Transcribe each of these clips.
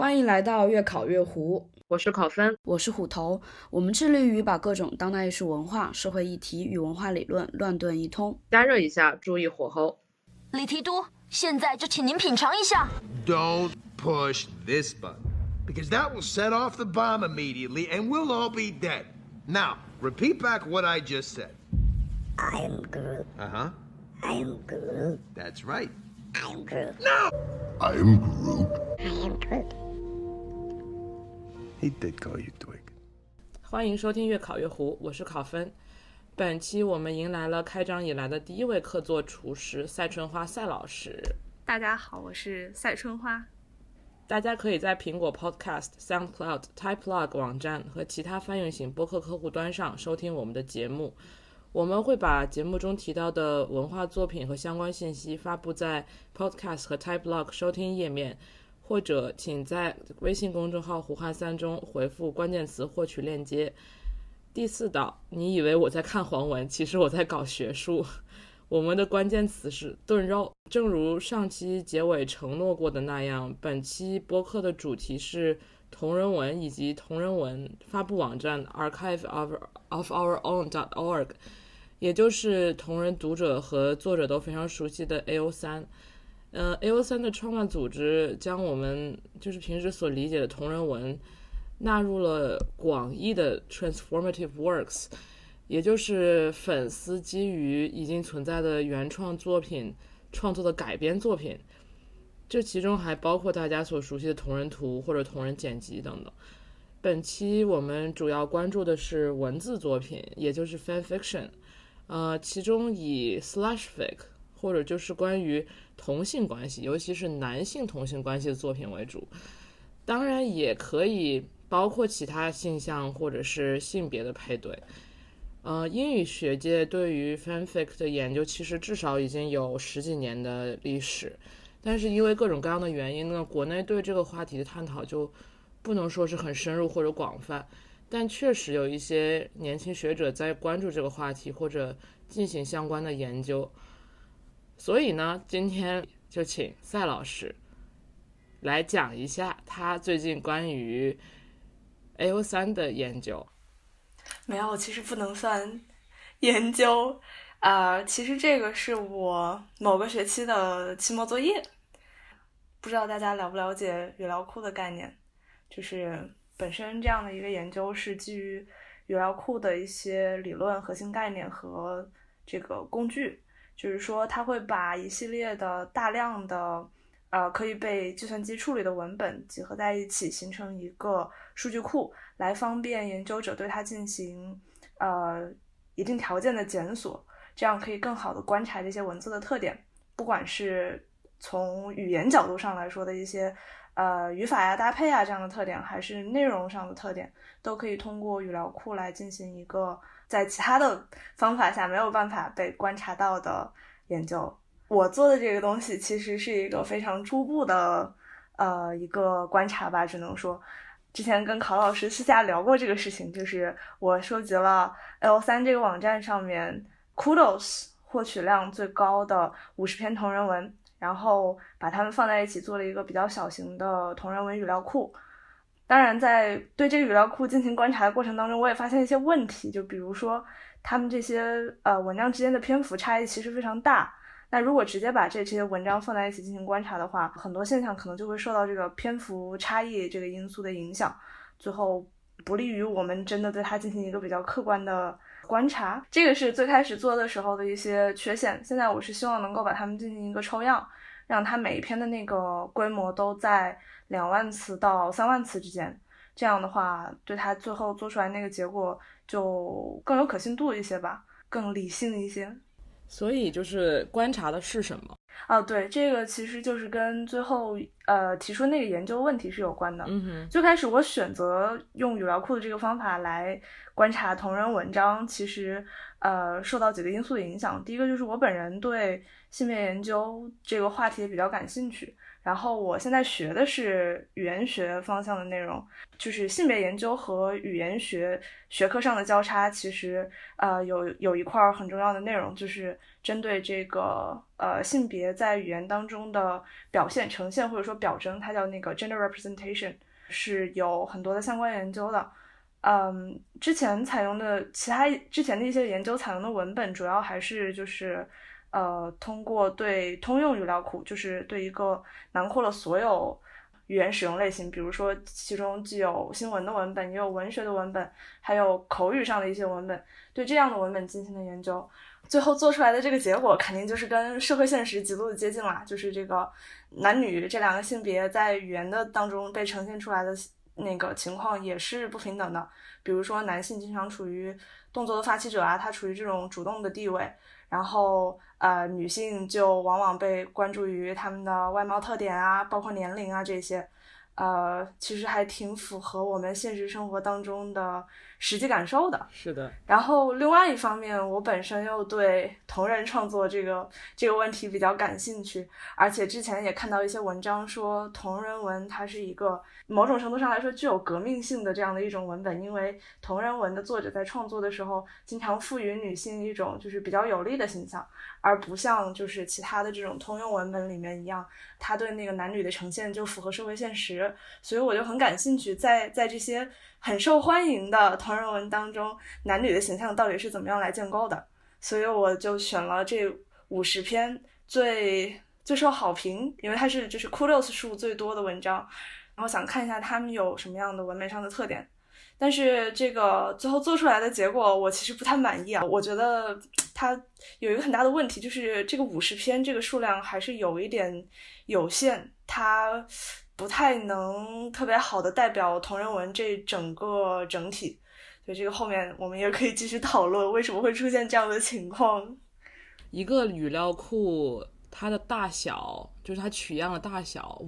欢迎来到越考越糊，我是考分，我是虎头。我们致力于把各种当代艺术文化、社会议题与文化理论乱炖一通。加热一下，注意火候。李提督，现在就请您品尝一下。Don't push this button, because that will set off the bomb immediately and we'll all be dead. Now, repeat back what I just said. I am Groot. Uh huh. I am Groot. That's right. I am Groot. No! I am Groot. I am Groot. He did call you Twig. 欢迎收听越考越糊，我是考分。本期我们迎来了开张以来的第一位客座厨师赛春花赛老师。大家好，我是赛春花。大家可以在苹果 Podcast、SoundCloud、Typelog 网站和其他泛用型播客客户端上收听我们的节目。我们会把节目中提到的文化作品和相关信息发布在 Podcast 和 Typelog 收听页面，或者请在微信公众号“胡汉三”中回复关键词获取链接。第四道，你以为我在看黄文，其实我在搞学术。我们的关键词是炖肉。正如上期结尾承诺过的那样，本期播客的主题是同人文以及同人文发布网站 Archive of of Our Own dot org，也就是同人读者和作者都非常熟悉的 AO 三。呃，AO 三的创办组织将我们就是平时所理解的同人文纳入了广义的 transformative works。也就是粉丝基于已经存在的原创作品创作的改编作品，这其中还包括大家所熟悉的同人图或者同人剪辑等等。本期我们主要关注的是文字作品，也就是 fan fiction，呃，其中以 slash fic 或者就是关于同性关系，尤其是男性同性关系的作品为主，当然也可以包括其他性向或者是性别的配对。呃，英语学界对于 fanfic 的研究其实至少已经有十几年的历史，但是因为各种各样的原因呢，国内对这个话题的探讨就不能说是很深入或者广泛，但确实有一些年轻学者在关注这个话题或者进行相关的研究，所以呢，今天就请赛老师来讲一下他最近关于 AO 三的研究。没有，其实不能算研究，啊，其实这个是我某个学期的期末作业。不知道大家了不了解语料库的概念？就是本身这样的一个研究是基于语料库的一些理论核心概念和这个工具，就是说它会把一系列的大量的呃可以被计算机处理的文本集合在一起，形成一个数据库。来方便研究者对它进行呃一定条件的检索，这样可以更好的观察这些文字的特点，不管是从语言角度上来说的一些呃语法呀、搭配啊这样的特点，还是内容上的特点，都可以通过语料库来进行一个在其他的方法下没有办法被观察到的研究。我做的这个东西其实是一个非常初步的呃一个观察吧，只能说。之前跟考老师私下聊过这个事情，就是我收集了 L 三这个网站上面 Kudos 获取量最高的五十篇同人文，然后把它们放在一起做了一个比较小型的同人文语料库。当然，在对这个语料库进行观察的过程当中，我也发现一些问题，就比如说他们这些呃文章之间的篇幅差异其实非常大。那如果直接把这这些文章放在一起进行观察的话，很多现象可能就会受到这个篇幅差异这个因素的影响，最后不利于我们真的对它进行一个比较客观的观察。这个是最开始做的时候的一些缺陷。现在我是希望能够把它们进行一个抽样，让它每一篇的那个规模都在两万词到三万词之间。这样的话，对它最后做出来那个结果就更有可信度一些吧，更理性一些。所以就是观察的是什么？哦，对，这个其实就是跟最后呃提出那个研究问题是有关的。嗯哼，最开始我选择用语料库的这个方法来观察同人文章，其实呃受到几个因素的影响。第一个就是我本人对性别研究这个话题也比较感兴趣，然后我现在学的是语言学方向的内容，就是性别研究和语言学学科上的交叉，其实呃有有一块很重要的内容，就是针对这个呃性别在语言当中的表现、呈现或者说表征，它叫那个 gender representation，是有很多的相关研究的。嗯，之前采用的其他之前的一些研究采用的文本，主要还是就是。呃，通过对通用语料库，就是对一个囊括了所有语言使用类型，比如说其中既有新闻的文本，也有文学的文本，还有口语上的一些文本，对这样的文本进行的研究，最后做出来的这个结果，肯定就是跟社会现实极度的接近啦。就是这个男女这两个性别在语言的当中被呈现出来的那个情况也是不平等的。比如说男性经常处于动作的发起者啊，他处于这种主动的地位。然后，呃，女性就往往被关注于他们的外貌特点啊，包括年龄啊这些，呃，其实还挺符合我们现实生活当中的。实际感受的。是的，然后另外一方面，我本身又对同人创作这个这个问题比较感兴趣，而且之前也看到一些文章说同人文它是一个某种程度上来说具有革命性的这样的一种文本，因为同人文的作者在创作的时候经常赋予女性一种就是比较有利的形象，而不像就是其他的这种通用文本里面一样，他对那个男女的呈现就符合社会现实，所以我就很感兴趣，在在这些。很受欢迎的同人文当中，男女的形象到底是怎么样来建构的？所以我就选了这五十篇最最受好评，因为它是就是 kudos 数最多的文章，然后想看一下他们有什么样的文本上的特点。但是这个最后做出来的结果，我其实不太满意啊。我觉得 它有一个很大的问题，就是这个五十篇这个数量还是有一点有限，它。不太能特别好的代表同人文这整个整体，所以这个后面我们也可以继续讨论为什么会出现这样的情况。一个语料库它的大小，就是它取样的大小，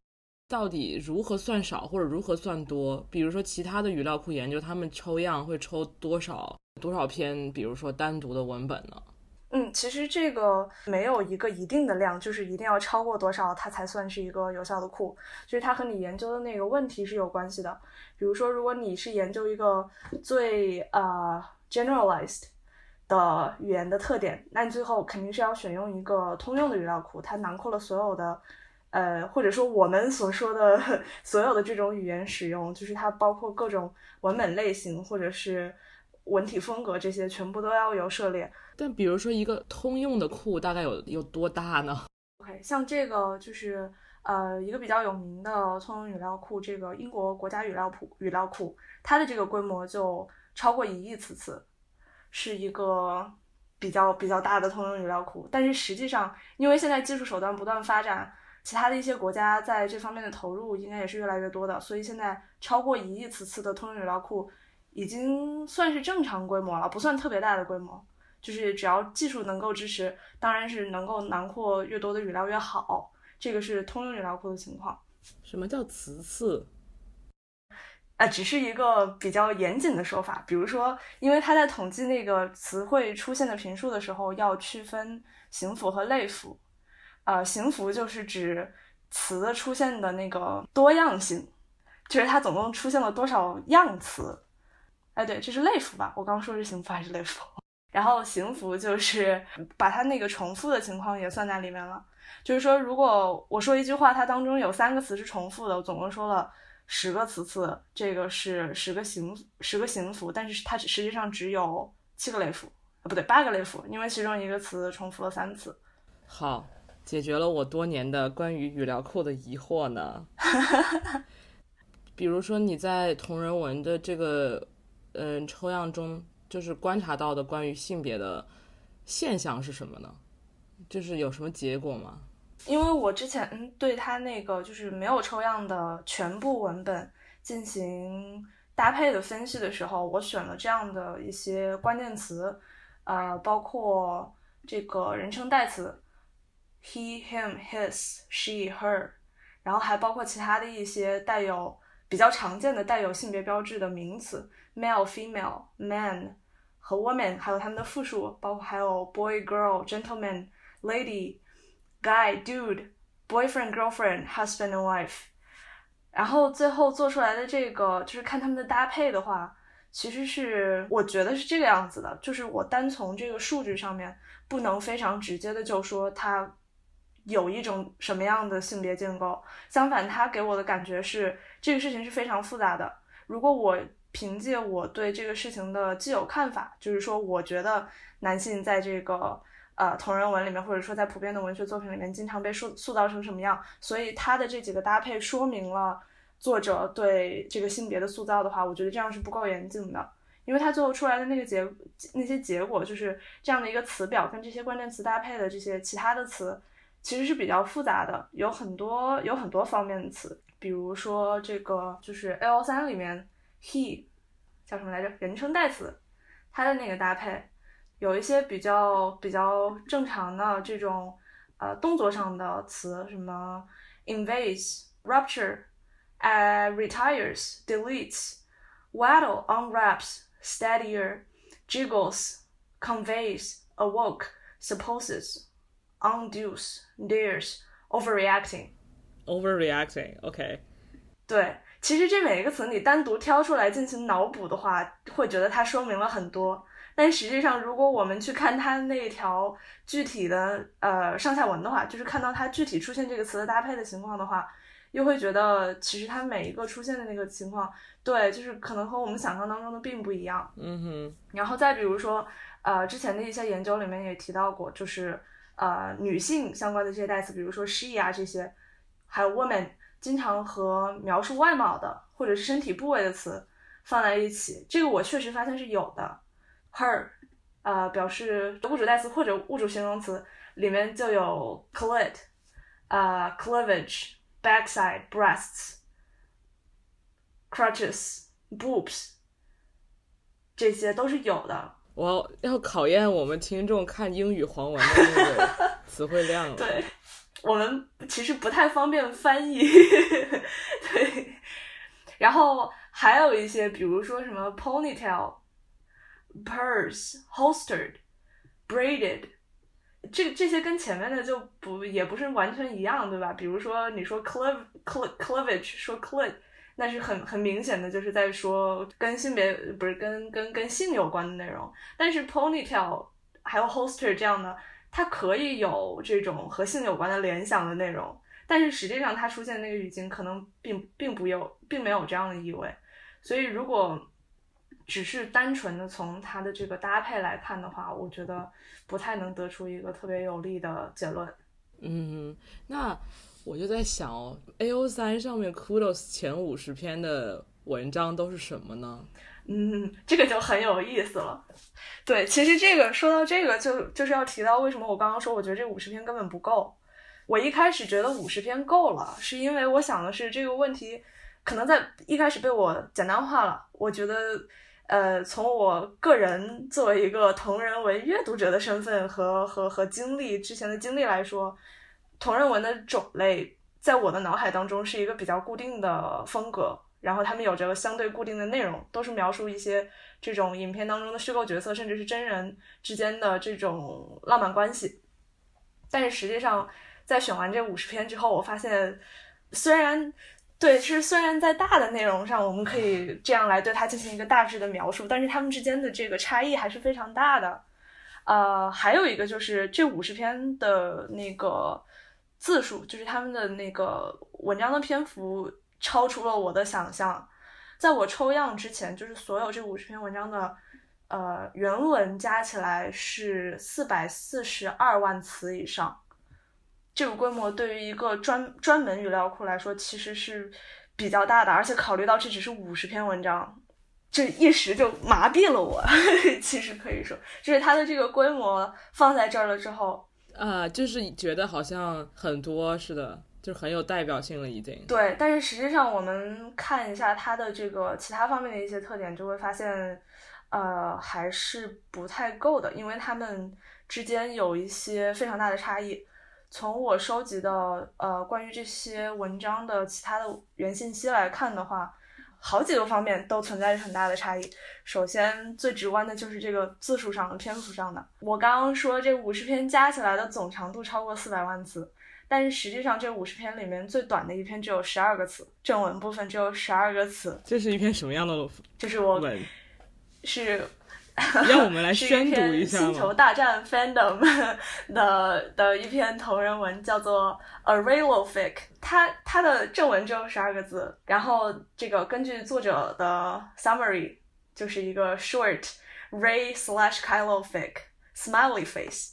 到底如何算少或者如何算多？比如说其他的语料库研究，他们抽样会抽多少多少篇？比如说单独的文本呢？嗯，其实这个没有一个一定的量，就是一定要超过多少它才算是一个有效的库，就是它和你研究的那个问题是有关系的。比如说，如果你是研究一个最呃 generalized 的语言的特点，那你最后肯定是要选用一个通用的语料库，它囊括了所有的呃或者说我们所说的 所有的这种语言使用，就是它包括各种文本类型或者是。文体风格这些全部都要有涉猎，但比如说一个通用的库大概有有多大呢？OK，像这个就是呃一个比较有名的通用语料库，这个英国国家语料库语料库，它的这个规模就超过一亿词次，是一个比较比较大的通用语料库。但是实际上，因为现在技术手段不断发展，其他的一些国家在这方面的投入应该也是越来越多的，所以现在超过一亿词次的通用语料库。已经算是正常规模了，不算特别大的规模。就是只要技术能够支持，当然是能够囊括越多的语料越好。这个是通用语料库的情况。什么叫词次？啊，只是一个比较严谨的说法。比如说，因为他在统计那个词汇出现的频数的时候，要区分形符和类符。啊，形符就是指词出现的那个多样性，就是它总共出现了多少样词。哎，对，这是类符吧？我刚说是形符还是类符？然后形符就是把它那个重复的情况也算在里面了。就是说，如果我说一句话，它当中有三个词是重复的，我总共说了十个词次，这个是十个形十个形符，但是它实际上只有七个类符啊，不对，八个类符，因为其中一个词重复了三次。好，解决了我多年的关于语料库的疑惑呢。比如说你在同人文的这个。嗯，抽样中就是观察到的关于性别的现象是什么呢？就是有什么结果吗？因为我之前对他那个就是没有抽样的全部文本进行搭配的分析的时候，我选了这样的一些关键词，呃，包括这个人称代词，he、him、his、she、her，然后还包括其他的一些带有比较常见的带有性别标志的名词。male、female、man 和 woman，还有他们的复数，包括还有 boy、girl、gentleman、lady、guy、dude、boyfriend girlfriend husband and wife，然后最后做出来的这个就是看他们的搭配的话，其实是我觉得是这个样子的，就是我单从这个数据上面不能非常直接的就说它有一种什么样的性别建构，相反，它给我的感觉是这个事情是非常复杂的。如果我凭借我对这个事情的既有看法，就是说，我觉得男性在这个呃同人文里面，或者说在普遍的文学作品里面，经常被塑塑造成什么样，所以他的这几个搭配说明了作者对这个性别的塑造的话，我觉得这样是不够严谨的，因为他最后出来的那个结那些结果，就是这样的一个词表跟这些关键词搭配的这些其他的词，其实是比较复杂的，有很多有很多方面的词，比如说这个就是 L 三里面。he 叫什么来着？人称代词，它的那个搭配有一些比较比较正常的这种呃动作上的词，什么 invades、rupture、uh retires、deletes、waddle、unwraps、steadier、jiggles、conveys、awoke、supposes、undoes、dares、overreacting。overreacting，OK，对。其实这每一个词你单独挑出来进行脑补的话，会觉得它说明了很多。但实际上，如果我们去看它那条具体的呃上下文的话，就是看到它具体出现这个词的搭配的情况的话，又会觉得其实它每一个出现的那个情况，对，就是可能和我们想象当中的并不一样。嗯哼。然后再比如说，呃，之前的一些研究里面也提到过，就是呃女性相关的这些代词，比如说 she 啊这些，还有 woman。经常和描述外貌的或者是身体部位的词放在一起，这个我确实发现是有的。her，呃，表示物主代词或者物主形容词里面就有 clit，呃，cleavage，backside，breasts，crutches，boobs，这些都是有的。我要考验我们听众看英语黄文的那个词汇量了。对。我们其实不太方便翻译，对。然后还有一些，比如说什么 ponytail、purse、holstered、braided，这这些跟前面的就不也不是完全一样，对吧？比如说你说 cleave cleave cleavage，说 clit，那是很很明显的就是在说跟性别不是跟跟跟性有关的内容。但是 ponytail 还有 holster 这样的。它可以有这种和性有关的联想的内容，但是实际上它出现那个语境可能并并不有，并没有这样的意味。所以如果只是单纯的从它的这个搭配来看的话，我觉得不太能得出一个特别有力的结论。嗯，那我就在想哦，A O 三上面 Kudos 前五十篇的文章都是什么呢？嗯，这个就很有意思了。对，其实这个说到这个，就就是要提到为什么我刚刚说，我觉得这五十篇根本不够。我一开始觉得五十篇够了，是因为我想的是这个问题可能在一开始被我简单化了。我觉得，呃，从我个人作为一个同人文阅读者的身份和和和经历之前的经历来说，同人文的种类在我的脑海当中是一个比较固定的风格。然后他们有着相对固定的内容，都是描述一些这种影片当中的虚构角色，甚至是真人之间的这种浪漫关系。但是实际上，在选完这五十篇之后，我发现，虽然对是虽然在大的内容上我们可以这样来对它进行一个大致的描述，但是他们之间的这个差异还是非常大的。呃，还有一个就是这五十篇的那个字数，就是他们的那个文章的篇幅。超出了我的想象，在我抽样之前，就是所有这五十篇文章的，呃，原文加起来是四百四十二万词以上。这个规模对于一个专专门语料库来说，其实是比较大的。而且考虑到这只是五十篇文章，这一时就麻痹了我。其实可以说，就是它的这个规模放在这儿了之后，啊，就是觉得好像很多似的。就很有代表性了，已经。对，但是实际上我们看一下它的这个其他方面的一些特点，就会发现，呃，还是不太够的，因为它们之间有一些非常大的差异。从我收集的呃关于这些文章的其他的原信息来看的话，好几个方面都存在着很大的差异。首先，最直观的就是这个字数上的篇幅上的。我刚刚说这五十篇加起来的总长度超过四百万字。但是实际上这五十篇里面最短的一篇只有十二个词，正文部分只有十二个词，这是一篇什么样的就是我？是让我们来宣读一下星球？大战 fandom 的的一篇同人文，叫做 A Raylofic。它它的正文只有十二个字，然后这个根据作者的 summary 就是一个 short Ray slash Kylo fic smiley face。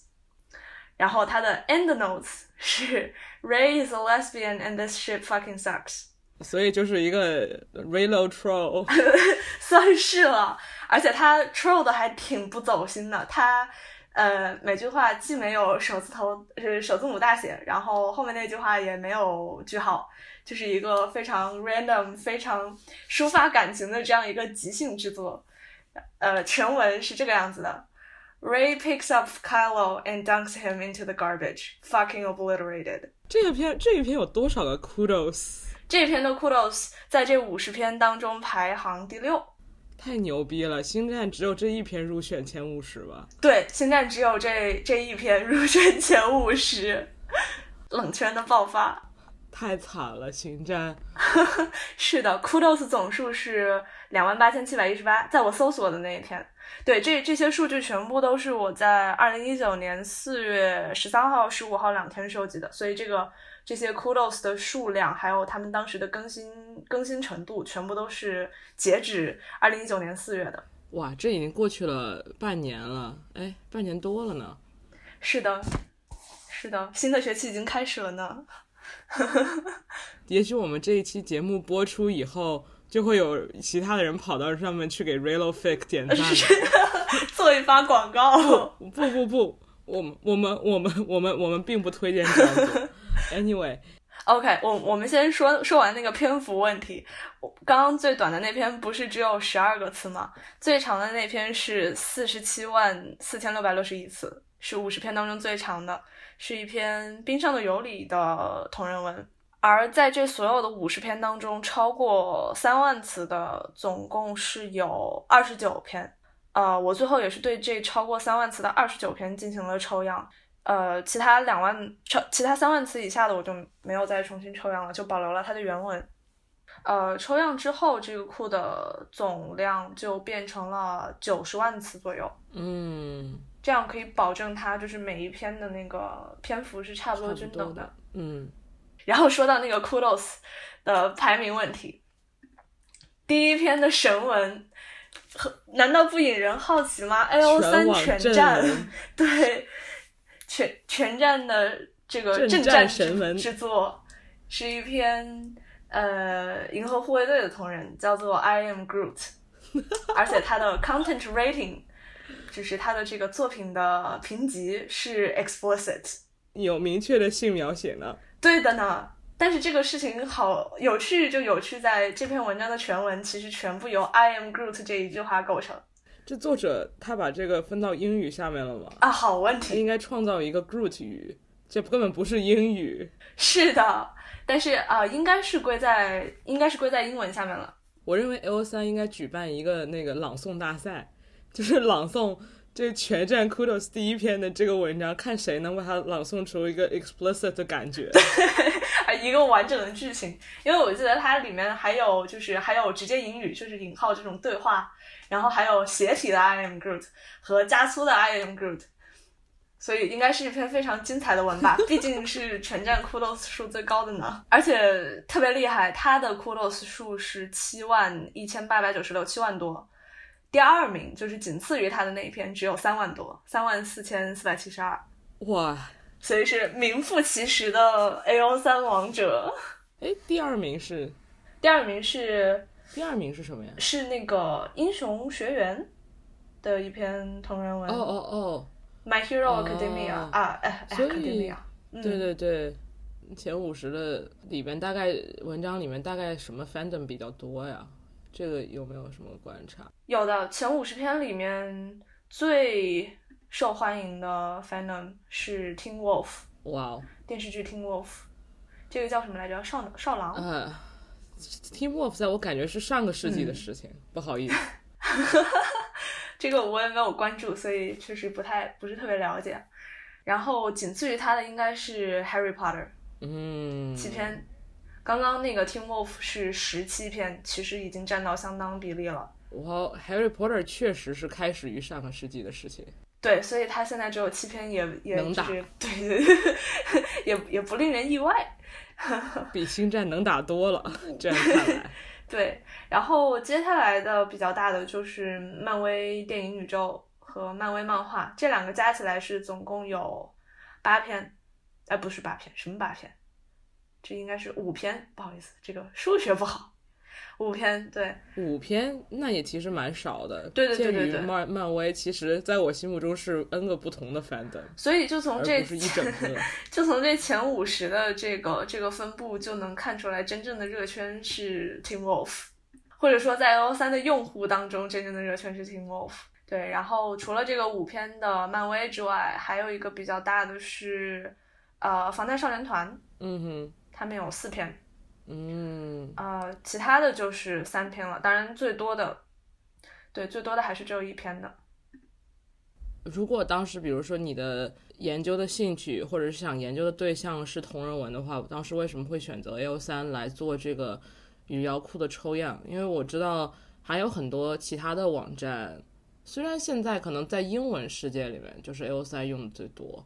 然后它的 end notes 是 Ray is a lesbian and this shit fucking sucks。所以就是一个 Relo troll，算是了，而且他 troll 的还挺不走心的。他呃每句话既没有首字头是首字母大写，然后后面那句话也没有句号，就是一个非常 random、非常抒发感情的这样一个即兴之作。呃，全文是这个样子的：Ray picks up Kylo and dunks him into the garbage, fucking obliterated。这个篇这一篇有多少个 kudos？这篇的 kudos 在这五十篇当中排行第六。太牛逼了！星战只有这一篇入选前五十吧？对，星战只有这这一篇入选前五十，冷圈的爆发。太惨了，星战。是的，Kudos 总数是两万八千七百一十八，在我搜索的那一天。对，这这些数据全部都是我在二零一九年四月十三号、十五号两天收集的，所以这个这些 Kudos 的数量，还有他们当时的更新更新程度，全部都是截止二零一九年四月的。哇，这已经过去了半年了，哎，半年多了呢。是的，是的，新的学期已经开始了呢。也许我们这一期节目播出以后，就会有其他的人跑到上面去给 Relo Fake 点赞。做一发广告。不不不，我们我们我们我们我们并不推荐这样做。Anyway，OK，我我们先说说完那个篇幅问题。我刚刚最短的那篇不是只有十二个词吗？最长的那篇是四十七万四千六百六十一词，是五十篇当中最长的，是一篇《冰上的尤里》的同人文。而在这所有的五十篇当中，超过三万词的总共是有二十九篇。呃，我最后也是对这超过三万词的二十九篇进行了抽样。呃，其他两万抽，其他三万词以下的我就没有再重新抽样了，就保留了它的原文。呃，抽样之后，这个库的总量就变成了九十万词左右，嗯，这样可以保证它就是每一篇的那个篇幅是差不多均等的。的。嗯，然后说到那个 Kudos 的排名问题，第一篇的神文，难道不引人好奇吗？A O 三全站，对，全全站的这个正战神文之作，是一篇呃银河护卫队的同人，叫做 I Am Groot，而且它的 content rating 就是它的这个作品的评级是 explicit。有明确的性描写呢。对的呢，但是这个事情好有趣，就有趣在这篇文章的全文其实全部由 I am Groot 这一句话构成这作者他把这个分到英语下面了吗？啊。好问题，他应该创造一个 Groot 语，这根本不是英语。是的，但是啊、应该是归在应该是归在英文下面了。我认为 L 三应该举办一个那个朗诵大赛，就是朗诵这全站 Kudos 第一篇的这个文章，看谁能把它朗诵出一个 explicit 的感觉。啊，一个完整的剧情，因为我记得它里面还有就是还有直接引语，就是引号这种对话，然后还有斜体的 I am Groot 和加粗的 I am Groot，所以应该是一篇非常精彩的文吧，毕竟是全站 Kudos 数最高的呢，而且特别厉害，他的 Kudos 数是七万一千八百九十六，七万多。第二名就是仅次于他的那一篇，只有三万多，三万四千四百七十二，哇，所以是名副其实的 A O 三王者。哎，第二名是第二名是第二名是什么呀？是那个英雄学员的一篇同人文，哦哦哦，My Hero 哦 Academia、啊，哎哎所对对对，前五十的里边大概文章里面大概什么 fandom 比较多呀？这个有没有什么观察？有的前五十篇里面最受欢迎的 fandom 是 Teen Wolf 哇哦，电视剧 Teen Wolf，这个叫什么来着？少少狼。呃，Team Wolf 在我感觉是上个世纪的事情，不好意思。这个我也没有关注，所以确实不太不是特别了解。然后仅次于他的应该是 Harry Potter，嗯，七篇。刚刚那个 Team Wolf 是十七篇，其实已经占到相当比例了。我，Harry Potter 确实是开始于上个世纪的事情。对，所以他现在只有七篇也，也能打就是对对对，也也不令人意外。比星战能打多了，这样看来，对，然后接下来的比较大的就是漫威电影宇宙和漫威漫画，这两个加起来是总共有八篇，哎，不是八篇，什么八篇？这应该是五篇，不好意思，这个数学不好，五篇，对，五篇那也其实蛮少的。对对对对对漫漫威其实在我心目中是 N 个不同的 fandom，所以就从这是一整个。就从这前五十的这个这个分布就能看出来，真正的热圈是 Team Wolf，或者说在 L 三的用户当中，真正的热圈是 Team Wolf。对，然后除了这个五篇的漫威之外，还有一个比较大的是呃防弹少年团，嗯哼，他们有四篇，嗯，呃，其他的就是三篇了。当然最多的，对，最多的还是只有一篇的。如果当时比如说你的研究的兴趣或者是想研究的对象是同人文的话，当时为什么会选择 A O 三来做这个语聊库的抽样？因为我知道还有很多其他的网站，虽然现在可能在英文世界里面就是 A O 三用的最多，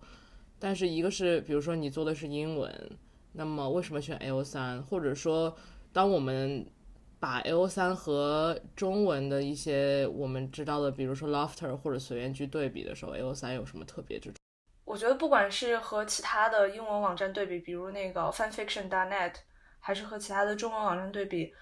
但是一个是比如说你做的是英文，那么为什么选 A O 三？或者说当我们把 A O 三和中文的一些我们知道的，比如说 Laughter 或者随缘剧对比的时候，A O 三有什么特别之处？我觉得不管是和其他的英文网站对比，比如那个 fanfiction.net，还是和其他的中文网站对比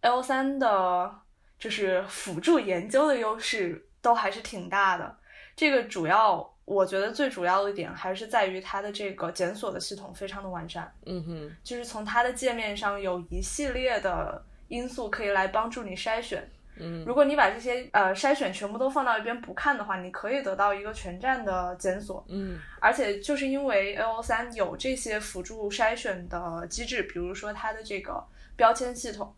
，L 三的就是辅助研究的优势都还是挺大的。这个主要，我觉得最主要的一点还是在于它的这个检索的系统非常的完善，嗯哼，就是从它的界面上有一系列的因素可以来帮助你筛选。嗯如果你把这些呃筛选全部都放到一边不看的话，你可以得到一个全站的检索。嗯而且就是因为 L O 三有这些辅助筛选的机制，比如说它的这个标签系统，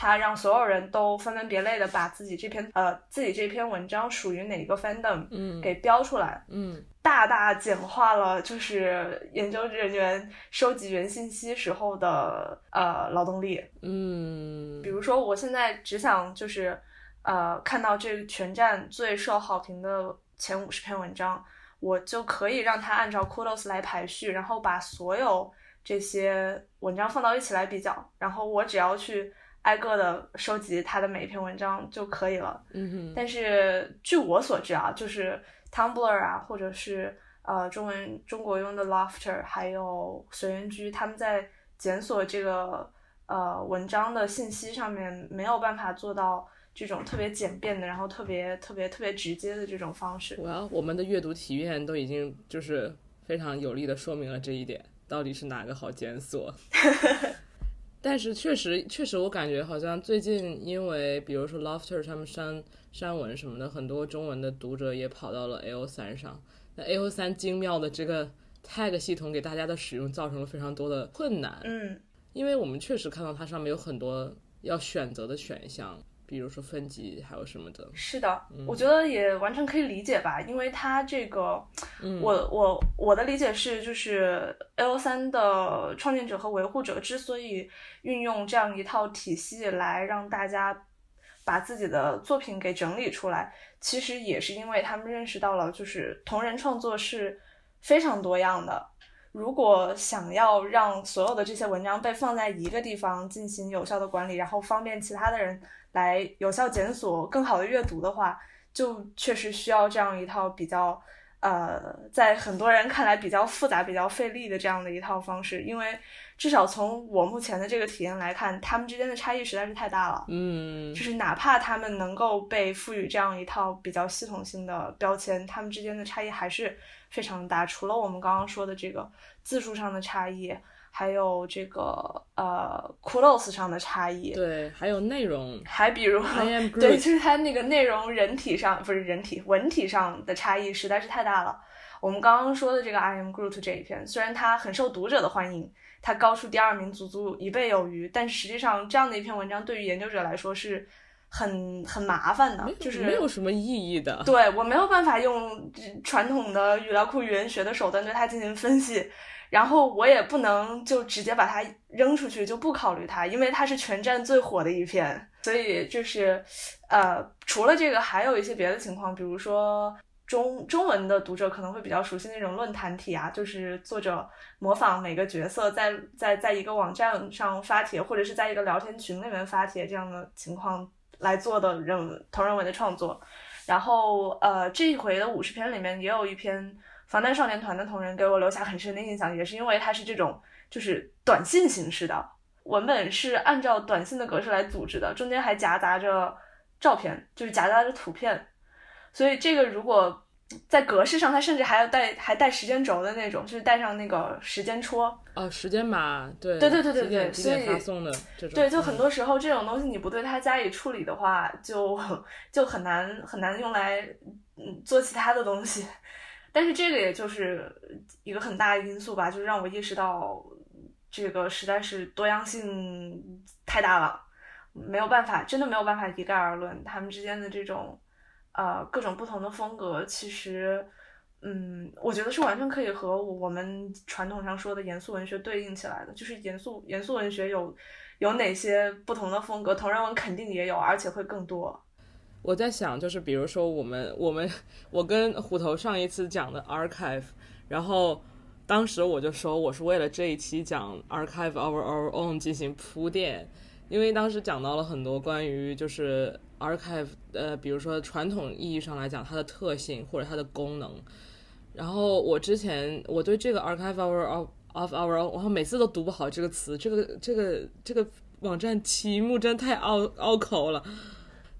它让所有人都分门别类的把自己这篇呃自己这篇文章属于哪个 fandom 嗯。给标出来，嗯。大大简化了就是研究人员收集原信息时候的呃劳动力。嗯。比如说，我现在只想就是，呃，看到这全站最受好评的前五十篇文章，我就可以让它按照 Kudos 来排序，然后把所有这些文章放到一起来比较，然后我只要去挨个的收集他的每一篇文章就可以了。嗯哼，但是据我所知啊，就是 Tumblr 啊，或者是呃中文中国用的 Laughter，还有随缘居，他们在检索这个呃文章的信息上面没有办法做到这种特别简便的，然后特别特别特别直接的这种方式。我要我们的阅读体验都已经就是非常有力的说明了这一点，到底是哪个好检索？但是确实，确实，我感觉好像最近因为比如说 Laughter 他们删删文什么的，很多中文的读者也跑到了 A O 三上。那 A O 三精妙的这个 tag 系统给大家的使用造成了非常多的困难，嗯，因为我们确实看到它上面有很多要选择的选项，比如说分级还有什么的。是的，我觉得也完全可以理解吧，因为它这个，我我我的理解是，就是 L 三的创建者和维护者之所以运用这样一套体系来让大家把自己的作品给整理出来，其实也是因为他们认识到了，就是同人创作是非常多样的。如果想要让所有的这些文章被放在一个地方进行有效的管理，然后方便其他的人来有效检索、更好的阅读的话，就确实需要这样一套比较呃，在很多人看来比较复杂、比较费力的这样的一套方式。因为至少从我目前的这个体验来看，他们之间的差异实在是太大了。嗯就是哪怕他们能够被赋予这样一套比较系统性的标签，他们之间的差异还是非常大。除了我们刚刚说的这个字数上的差异，还有这个呃 kudos 上的差异，对，还有内容。还比如 对，就是它那个内容人体上不是人体文体上的差异实在是太大了。我们刚刚说的这个 I am Groot 这一篇，虽然它很受读者的欢迎，它高出第二名足足一倍有余，但是实际上这样的一篇文章对于研究者来说是很很麻烦的，就是没有什么意义的。对我没有办法用传统的语料库语言学的手段对它进行分析，然后我也不能就直接把它扔出去，就不考虑它，因为它是全站最火的一篇。所以就是，呃，除了这个，还有一些别的情况，比如说中中文的读者可能会比较熟悉那种论坛体啊，就是作者模仿每个角色在在在一个网站上发帖，或者是在一个聊天群里面发帖这样的情况来做的人同人文的创作。然后，呃，这一回的五十篇里面也有一篇防弹少年团的同仁给我留下很深的印象，也是因为它是这种就是短信形式的。文本是按照短信的格式来组织的，中间还夹杂着照片，就是夹杂着图片，所以这个如果在格式上，它甚至还要带还带时间轴的那种，就是带上那个时间戳。哦，时间码，对，对对对对对，所以发送的这种，对，就很多时候这种东西你不对它加以处理的话，就 就很难很难用来嗯做其他的东西。但是这个也就是一个很大的因素吧，就是让我意识到。这个实在是多样性太大了，没有办法，真的没有办法一概而论。他们之间的这种，呃，各种不同的风格，其实，嗯，我觉得是完全可以和我们传统上说的严肃文学对应起来的。就是严肃严肃文学有有哪些不同的风格，同人文肯定也有，而且会更多。我在想，就是比如说我们 我们我跟虎头上一次讲的 archive，然后。当时我就说，我是为了这一期讲 Archive Our Our Own 进行铺垫，因为当时讲到了很多关于就是 Archive，呃，比如说传统意义上来讲它的特性或者它的功能。然后我之前我对这个 Archive Our of Our Own，然后每次都读不好这个词，这个这个这个网站题目真的太拗拗口了，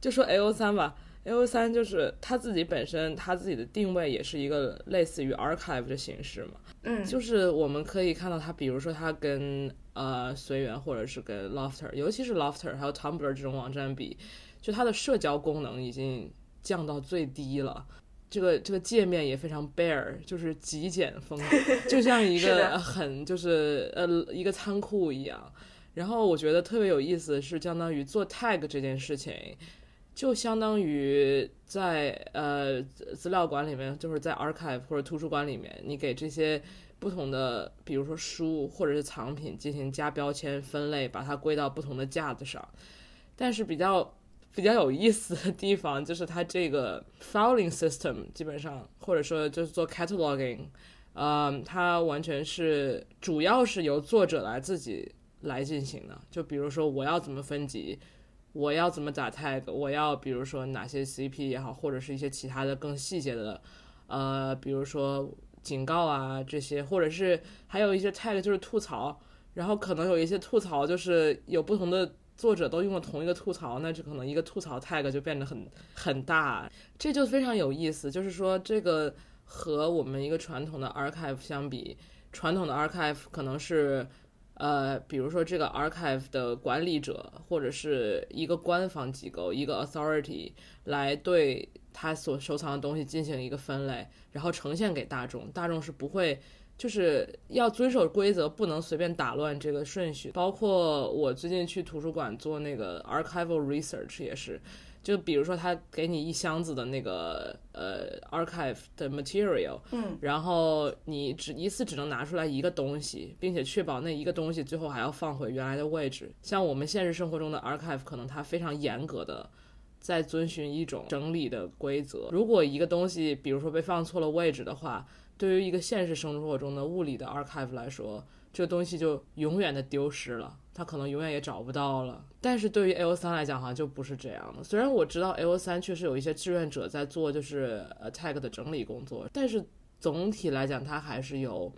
就说 A O 三吧。A O 三就是它自己本身，它自己的定位也是一个类似于 archive 的形式嘛。嗯，就是我们可以看到它，比如说它跟呃随缘或者是跟 Lofter，尤其是 Lofter 还有 Tumblr 这种网站比，就它的社交功能已经降到最低了。这个这个界面也非常 bare，就是极简风格，就像一个很就是呃一个仓库一样。然后我觉得特别有意思的是，相当于做 tag 这件事情。就相当于在呃资料馆里面，就是在 archive 或者图书馆里面，你给这些不同的，比如说书或者是藏品进行加标签分类，把它归到不同的架子上。但是比较比较有意思的地方就是它这个 filing system 基本上或者说就是做 cataloging，嗯，它完全是主要是由作者来自己来进行的。就比如说我要怎么分级。我要怎么打 tag？我要比如说哪些 CP 也好，或者是一些其他的更细节的，呃，比如说警告啊这些，或者是还有一些 tag 就是吐槽，然后可能有一些吐槽就是有不同的作者都用了同一个吐槽，那就可能一个吐槽 tag 就变得很很大，这就非常有意思。就是说这个和我们一个传统的 archive 相比，传统的 archive 可能是。呃，比如说这个 archive 的管理者，或者是一个官方机构，一个 authority 来对他所收藏的东西进行一个分类，然后呈现给大众。大众是不会，就是要遵守规则，不能随便打乱这个顺序。包括我最近去图书馆做那个 archival research 也是。就比如说，他给你一箱子的那个呃 archive 的 material，嗯，然后你只一次只能拿出来一个东西，并且确保那一个东西最后还要放回原来的位置。像我们现实生活中的 archive，可能它非常严格的在遵循一种整理的规则。如果一个东西，比如说被放错了位置的话，对于一个现实生活中的物理的 archive 来说，这个东西就永远的丢失了。他可能永远也找不到了，但是对于 A O 三来讲，好像就不是这样的。虽然我知道 A O 三确实有一些志愿者在做，就是呃 tag 的整理工作，但是总体来讲，它还是由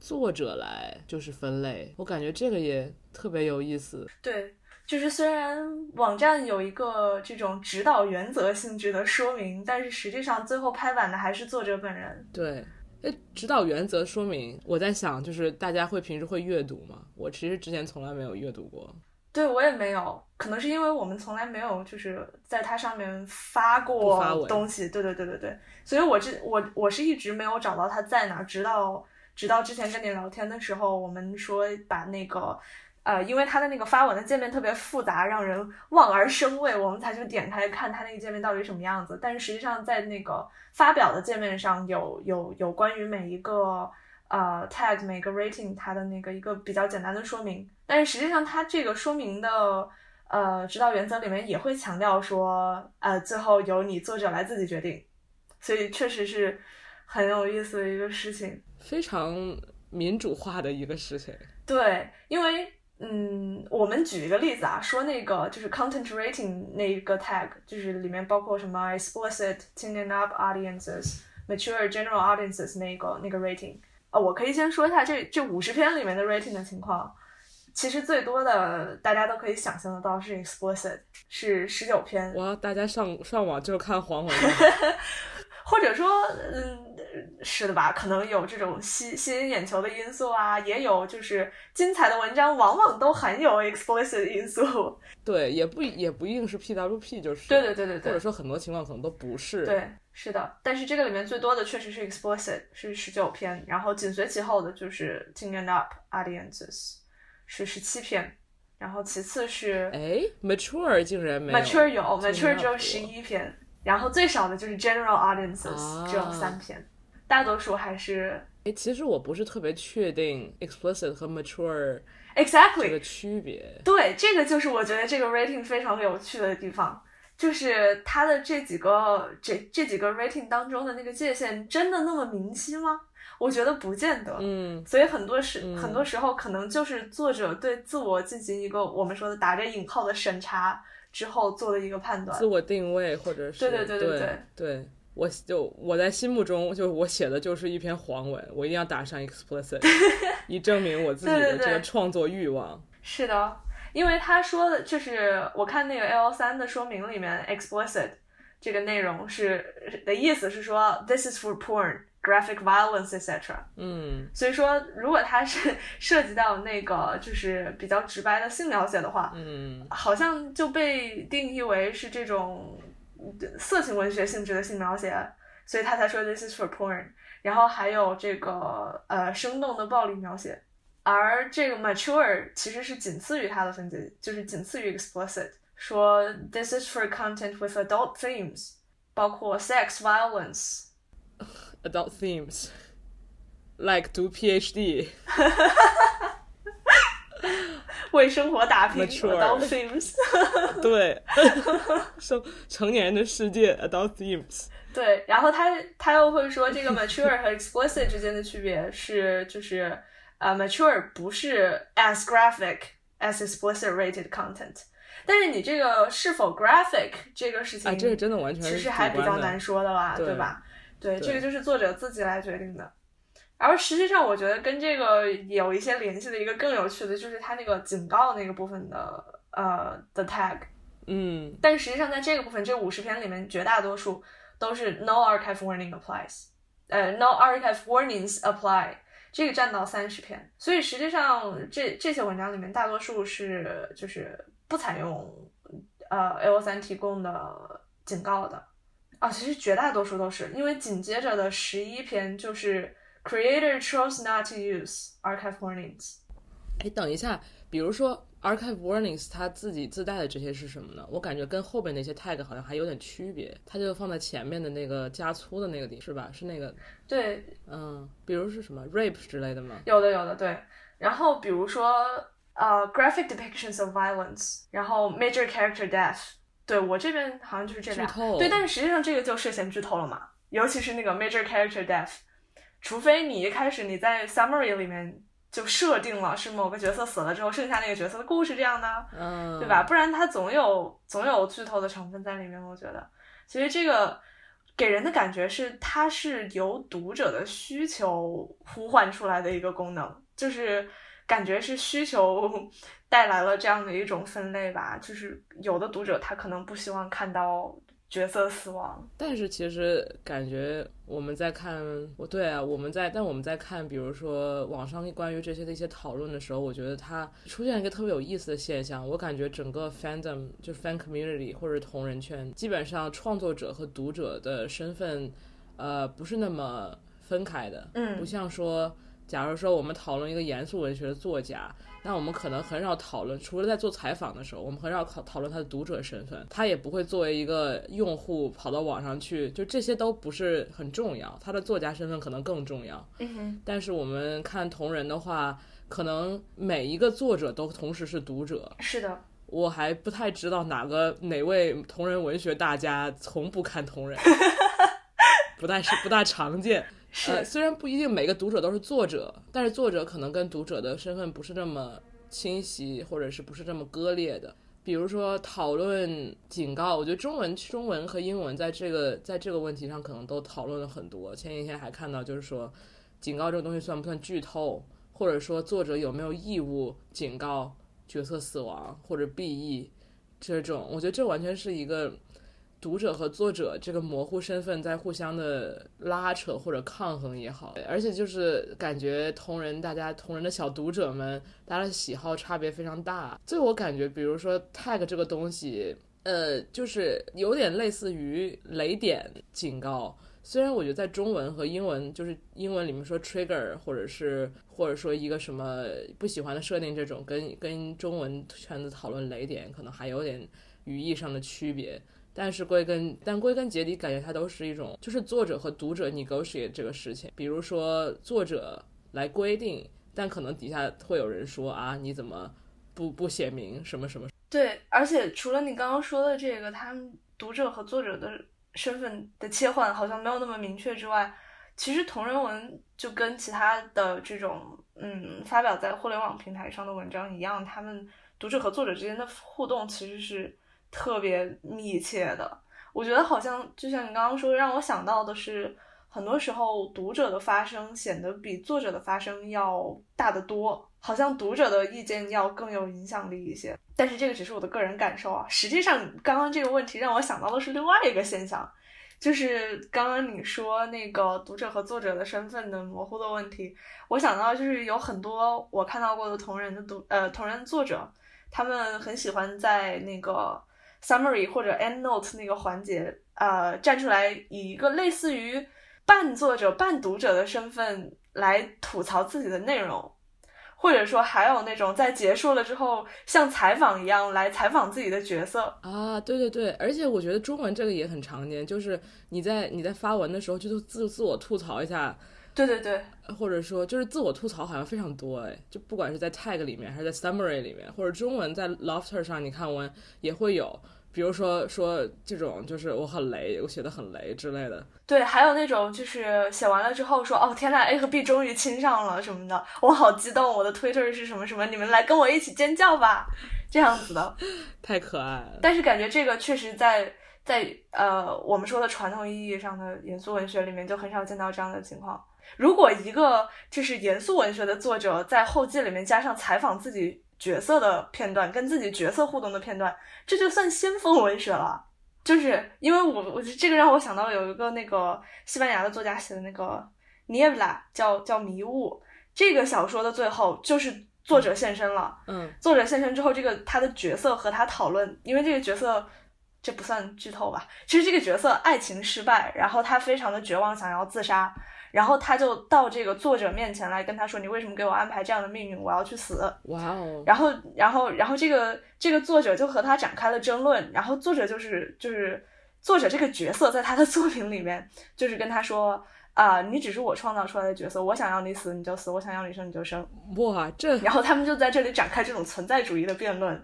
作者来就是分类。我感觉这个也特别有意思。对，就是虽然网站有一个这种指导原则性质的说明，但是实际上最后拍板的还是作者本人。对。诶，指导原则说明，我在想，就是大家会平时会阅读吗？我其实之前从来没有阅读过。对我也没有，可能是因为我们从来没有就是在它上面发过东西。对对对对对，所以我这我我是一直没有找到它在哪，直到直到之前跟你聊天的时候，我们说把那个。呃，因为它的那个发文的界面特别复杂，让人望而生畏，我们才去点开看它那个界面到底什么样子。但是实际上，在那个发表的界面上有有有关于每一个呃 tag 每个 rating 它的那个一个比较简单的说明，但是实际上它这个说明的呃指导原则里面也会强调说，呃最后由你作者来自己决定，所以确实是很有意思的一个事情。非常民主化的一个事情。对，因为嗯，我们举一个例子啊，说那个就是 content rating 那一个 tag，就是里面包括什么 explicit、teen up audiences、mature、general audiences 那个那个 rating。啊，我可以先说一下这这五十篇里面的 rating 的情况。其实最多的大家都可以想象得到是 explicit，是十九篇。哇，大家上上网就看黄文吗？或者说，嗯，是的吧？可能有这种吸吸引眼球的因素啊，也有就是精彩的文章往往都含有 explicit 因素。对，也不也不一定是 PWP，就是对对对对对，或者说很多情况可能都不是。对，是的。但是这个里面最多的确实是 explicit，是十九篇，然后紧随其后的就是 and up audiences，是十七篇，然后其次是哎 mature 竟然没有 mature 有 mature 只有十一篇。然后最少的就是 general audiences，只有三篇，大多数还是。哎，其实我不是特别确定 explicit 和 mature exactly 这个区别。对，这个就是我觉得这个 rating 非常有趣的地方，就是它的这几个这这几个 rating 当中的那个界限真的那么明晰吗？我觉得不见得。嗯。所以很多时很多时候可能就是作者对自我进行一个我们说的打着引号的审查。之后做的一个判断，自我定位，或者是对对对对对对，我就我在心目中，就我写的就是一篇黄文，我一定要打上 explicit，以证明我自己的这个创作欲望。是的，因为他说的，就是我看那个 L 三的说明里面，explicit 这个内容是的意思是说，this is for porn。graphic violence etc. 嗯，所以说，如果它是 涉及到那个就是比较直白的性描写的话，嗯，好像就被定义为是这种色情文学性质的性描写，所以他才说 this is for porn。然后还有这个呃生动的暴力描写，而这个 mature 其实是仅次于它的分级，就是仅次于 explicit，说 this is for content with adult themes，包括 sex violence。adult themes, like do PhD， 为生活打拼 adult themes，对，成成年人的世界 adult themes，对，然后他他又会说这个 mature 和 explicit 之间的区别是，就是呃 mature 不是 as graphic as explicit rated content，但是你这个是否 graphic 这个事情，啊，这个真的完全其实还比较难说的啦，对吧？对，对这个就是作者自己来决定的。而实际上，我觉得跟这个有一些联系的一个更有趣的，就是它那个警告那个部分的呃的 tag。嗯，但实际上，在这个部分，这五十篇里面，绝大多数都是 no archive warning applies，呃，no archive warnings apply，这个占到三十篇。所以实际上，这这些文章里面，大多数是就是不采用呃 L 三提供的警告的。啊，其实绝大多数都是因为紧接着的十一篇就是 creator chose not to use archive warnings。哎，等一下，比如说 archive warnings 它自己自带的这些是什么呢？我感觉跟后边那些 tag 好像还有点区别，它就放在前面的那个加粗的那个地是吧？是那个对，嗯，比如是什么 rape 之类的吗？有的有的对。然后比如说呃 graphic depictions of violence，然后 major character death。对我这边好像就是这俩，剧透对，但是实际上这个就涉嫌剧透了嘛，尤其是那个 major character death，除非你一开始你在 summary 里面就设定了是某个角色死了之后，剩下那个角色的故事这样的，嗯，对吧？不然它总有总有剧透的成分在里面，我觉得。其实这个给人的感觉是，它是由读者的需求呼唤出来的一个功能，就是感觉是需求带来了这样的一种分类吧。就是有的读者他可能不希望看到角色死亡，但是其实感觉我们在看，我对啊，我们在，但我们在看，比如说网上关于这些的一些讨论的时候，我觉得它出现一个特别有意思的现象。我感觉整个 fandom 就 fan community 或者同人圈，基本上创作者和读者的身份，呃，不是那么分开的。嗯不像说假如说我们讨论一个严肃文学的作家，那我们可能很少讨论，除了在做采访的时候，我们很少讨讨论他的读者身份，他也不会作为一个用户跑到网上去，就这些都不是很重要，他的作家身份可能更重要。嗯哼，但是我们看同人的话，可能每一个作者都同时是读者。是的，我还不太知道哪个哪位同人文学大家从不看同人，不太是不大常见。呃，虽然不一定每个读者都是作者，但是作者可能跟读者的身份不是那么清晰，或者是不是这么割裂的。比如说讨论警告，我觉得中文、中文和英文在这个在这个问题上可能都讨论了很多。前几天还看到，就是说警告这个东西算不算剧透，或者说作者有没有义务警告角色死亡或者 BE 这种，我觉得这完全是一个。读者和作者这个模糊身份在互相的拉扯或者抗衡也好，而且就是感觉同人大家同人的小读者们，大家的喜好差别非常大。所以我感觉，比如说 tag 这个东西，呃，就是有点类似于雷点警告。虽然我觉得在中文和英文，就是英文里面说 trigger，或者是或者说一个什么不喜欢的设定这种，跟跟中文圈子讨论雷点可能还有点语义上的区别。但是归根，但归根结底，感觉它都是一种，就是作者和读者 negotiate 这个事情。比如说，作者来规定，但可能底下会有人说啊，你怎么不不写明什么什么？对，而且除了你刚刚说的这个，他们读者和作者的身份的切换好像没有那么明确之外，其实同人文就跟其他的这种嗯发表在互联网平台上的文章一样，他们读者和作者之间的互动其实是。特别密切的，我觉得好像就像你刚刚说，让我想到的是，很多时候读者的发声显得比作者的发声要大得多，好像读者的意见要更有影响力一些。但是这个只是我的个人感受啊。实际上，刚刚这个问题让我想到的是另外一个现象，就是刚刚你说那个读者和作者的身份的模糊的问题，我想到就是有很多我看到过的同人的读呃同人作者，他们很喜欢在那个。Summary 或者 end note 那个环节，呃，站出来以一个类似于半作者半读者的身份来吐槽自己的内容，或者说还有那种在结束了之后像采访一样来采访自己的角色。啊，对对对，而且我觉得中文这个也很常见，就是你在你在发文的时候就自自我吐槽一下，对对对，或者说就是自我吐槽好像非常多哎，就不管是在 tag 里面还是在 summary 里面，或者中文在 lofter 上，你看我也会有。比如说说这种就是我很雷，我写的很雷之类的。对，还有那种就是写完了之后说哦天呐 a 和 B 终于亲上了什么的，我好激动，我的 Twitter 是什么什么，你们来跟我一起尖叫吧，这样子的，太可爱了。但是感觉这个确实在在呃我们说的传统意义上的严肃文学里面就很少见到这样的情况。如果一个就是严肃文学的作者在后记里面加上采访自己。角色的片段跟自己角色互动的片段，这就算先锋文学了。就是因为我我这个让我想到有一个那个西班牙的作家写的那个《涅布拉》，叫叫迷雾。这个小说的最后就是作者现身了。嗯，作者现身之后，这个他的角色和他讨论，因为这个角色这不算剧透吧？其实这个角色爱情失败，然后他非常的绝望，想要自杀。然后他就到这个作者面前来跟他说：“你为什么给我安排这样的命运？我要去死。”哇哦！然后，然后，然后这个这个作者就和他展开了争论。然后作者就是就是作者这个角色在他的 作品里面就是跟他说：“啊，你只是我创造出来的角色，我想要你死你就死，我想要你生你就生。”哇，这然后他们就在这里展开这种存在主义的辩论。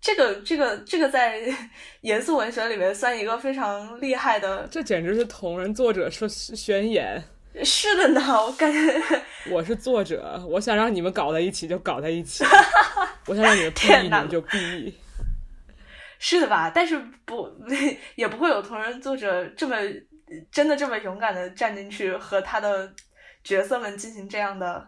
这个这个这个在 严肃文学里面算一个非常厉害的，这简直是同人作者说宣言。是的呢，我感觉 我是作者，我想让你们搞在一起就搞在一起，我想让你们 B 你们就 B，是的吧？但是不 也不会有同人作者这么真的这么勇敢的站进去和他的角色们进行这样的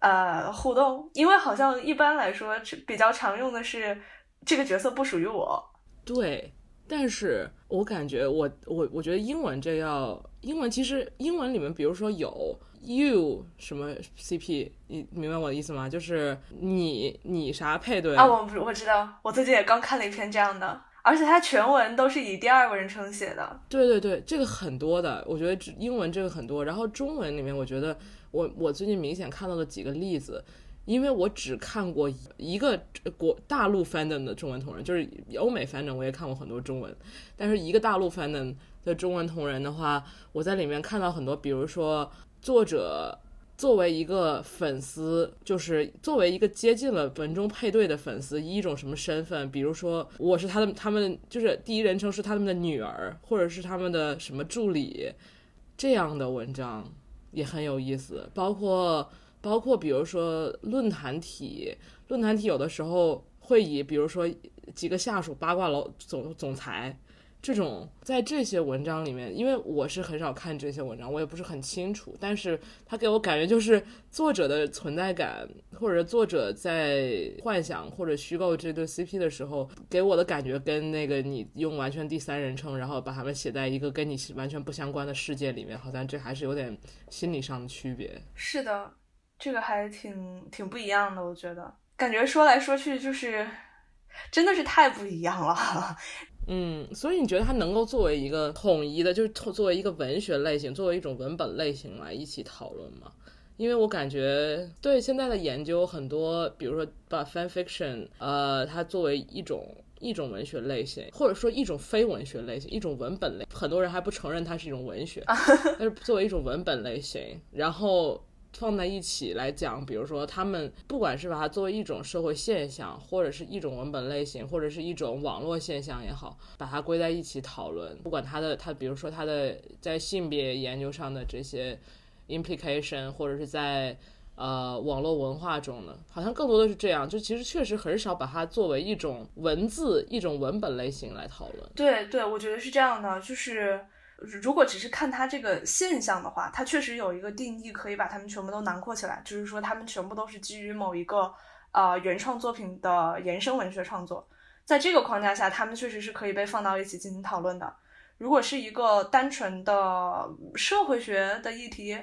呃互动，因为好像一般来说比较常用的是这个角色不属于我，对。但是我感觉我我我觉得英文这要英文其实英文里面比如说有 you 什么 CP 你明白我的意思吗？就是你你啥配对啊？我我知道，我最近也刚看了一篇这样的而且它全文都是以第二人称写的。对对对，这个很多的，我觉得只英文这个很多，然后中文里面，我觉得我我最近明显看到的几个例子，因为我只看过一个国大陆 fandom 的中文同人，就是欧美 fandom 我也看过很多中文，但是一个大陆 fandom 的中文同人的话，我在里面看到很多，比如说作者。作为一个粉丝，就是作为一个接近了文中配对的粉丝，以一种什么身份？比如说，我是他的，他们就是第一人称是他们的女儿，或者是他们的什么助理，这样的文章也很有意思。包括包括，比如说论坛体，论坛体有的时候会以比如说几个下属八卦老总总裁。这种在这些文章里面，因为我是很少看这些文章，我也不是很清楚。但是他给我感觉就是作者的存在感，或者作者在幻想或者虚构这对 CP 的时候，给我的感觉跟那个你用完全第三人称，然后把他们写在一个跟你完全不相关的世界里面，好像这还是有点心理上的区别。是的，这个还挺挺不一样的，我觉得，感觉说来说去就是真的是太不一样了。嗯，所以你觉得它能够作为一个统一的，就是作为一个文学类型，作为一种文本类型来一起讨论吗？因为我感觉对现在的研究很多，比如说把 fan fiction，呃，它作为一种一种文学类型，或者说一种非文学类型，一种文本类，很多人还不承认它是一种文学，但是作为一种文本类型，然后。放在一起来讲，比如说他们不管是把它作为一种社会现象，或者是一种文本类型，或者是一种网络现象也好，把它归在一起讨论，不管它的它，比如说它的在性别研究上的这些 implication，或者是在呃网络文化中呢，好像更多的是这样，就其实确实很少把它作为一种文字、一种文本类型来讨论。对对，我觉得是这样的，就是。如果只是看它这个现象的话，它确实有一个定义，可以把它们全部都囊括起来，就是说它们全部都是基于某一个呃原创作品的延伸文学创作，在这个框架下，它们确实是可以被放到一起进行讨论的。如果是一个单纯的社会学的议题，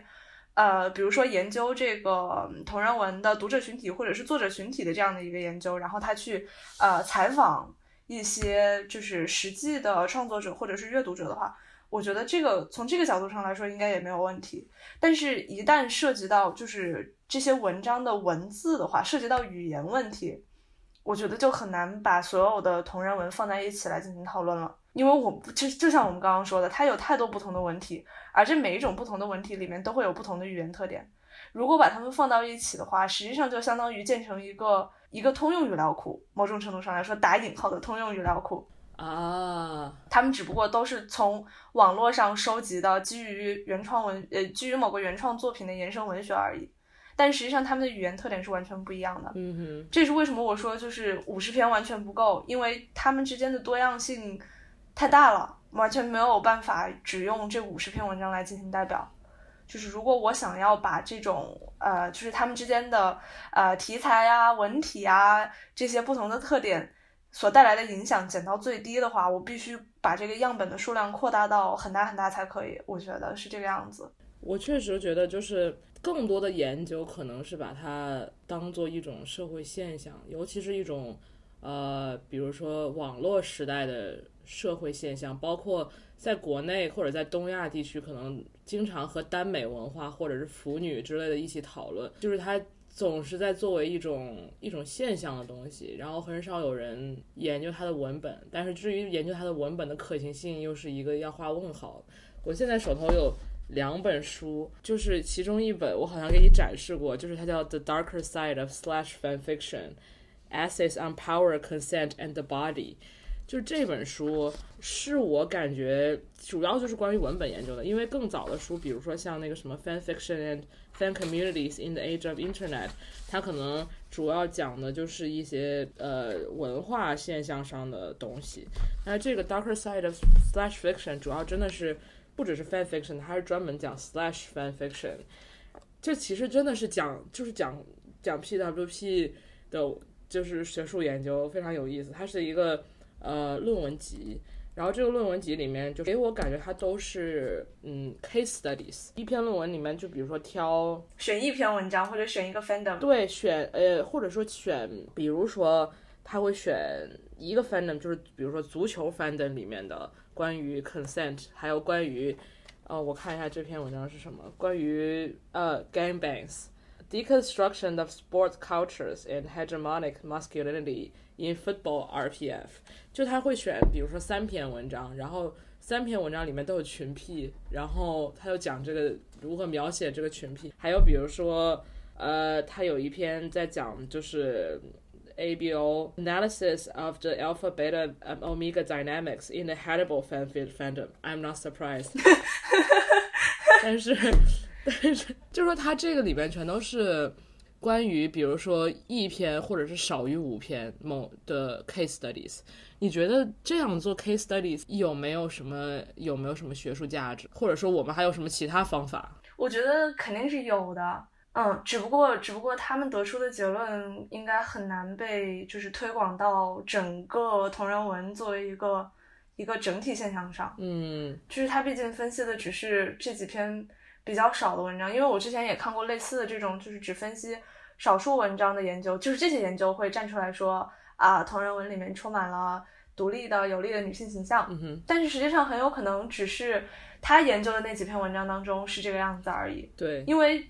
呃，比如说研究这个同人文的读者群体或者是作者群体的这样的一个研究，然后他去呃采访一些就是实际的创作者或者是阅读者的话。我觉得这个从这个角度上来说应该也没有问题，但是，一旦涉及到就是这些文章的文字的话，涉及到语言问题，我觉得就很难把所有的同人文放在一起来进行讨论了。因为我就就像我们刚刚说的，它有太多不同的文体，而这每一种不同的文体里面都会有不同的语言特点。如果把它们放到一起的话，实际上就相当于建成一个一个通用语料库，某种程度上来说，打引号的通用语料库。啊，他们只不过都是从网络上收集的基于原创文呃基于某个原创作品的延伸文学而已，但实际上他们的语言特点是完全不一样的。嗯哼，这是为什么我说就是五十篇完全不够，因为他们之间的多样性太大了，完全没有办法只用这五十篇文章来进行代表。就是如果我想要把这种呃就是他们之间的呃题材啊文体啊这些不同的特点。所带来的影响减到最低的话，我必须把这个样本的数量扩大到很大很大才可以。我觉得是这个样子。我确实觉得，就是更多的研究可能是把它当做一种社会现象，尤其是一种呃，比如说网络时代的社会现象，包括在国内或者在东亚地区，可能经常和耽美文化或者是腐女之类的一起讨论，就是它。总是在作为一种一种现象的东西，然后很少有人研究它的文本。但是至于研究它的文本的可行性，又是一个要画问号。我现在手头有两本书，就是其中一本我好像给你展示过，就是它叫《The Darker Side of Slash Fan Fiction: Essays on Power, Consent, and the Body》。就是这本书是我感觉主要就是关于文本研究的，因为更早的书，比如说像那个什么《Fan Fiction and》。Fan communities in the age of internet，它可能主要讲的就是一些呃文化现象上的东西。那这个 darker side of slash fiction 主要真的是不只是 fan fiction，它是专门讲 slash fan fiction。这其实真的是讲就是讲讲 PWP 的，就是学术研究非常有意思。它是一个呃论文集。然后这个论文集里面就给我感觉它都是嗯 case studies，一篇论文里面就比如说挑选一篇文章或者选一个 fandom，对，选呃或者说选比如说他会选一个 fandom，就是比如说足球 fandom 里面的关于 consent，还有关于，呃，我看一下这篇文章是什么，关于呃 gangbangs。Deconstruction of sport cultures and hegemonic masculinity in football RPF，就他会选，比如说三篇文章，然后三篇文章里面都有群癖，然后他又讲这个如何描写这个群癖，还有比如说，呃，他有一篇在讲就是 ABO analysis of the alpha beta omega dynamics in the Hannibal fanfic fandom. I'm not surprised 。但是， 但是，就说它这个里边全都是关于，比如说一篇或者是少于五篇某的 case studies。你觉得这样做 case studies 有没有什么有没有什么学术价值，或者说我们还有什么其他方法？我觉得肯定是有的，嗯，只不过只不过他们得出的结论应该很难被就是推广到整个同人文作为一个一个整体现象上，嗯就是他毕竟分析的只是这几篇比较少的文章，因为我之前也看过类似的这种就是只分析少数文章的研究，就是这些研究会站出来说啊，同人文里面充满了独立的有力的女性形象，嗯哼，但是实际上很有可能只是他研究的那几篇文章当中是这个样子而已。对，因为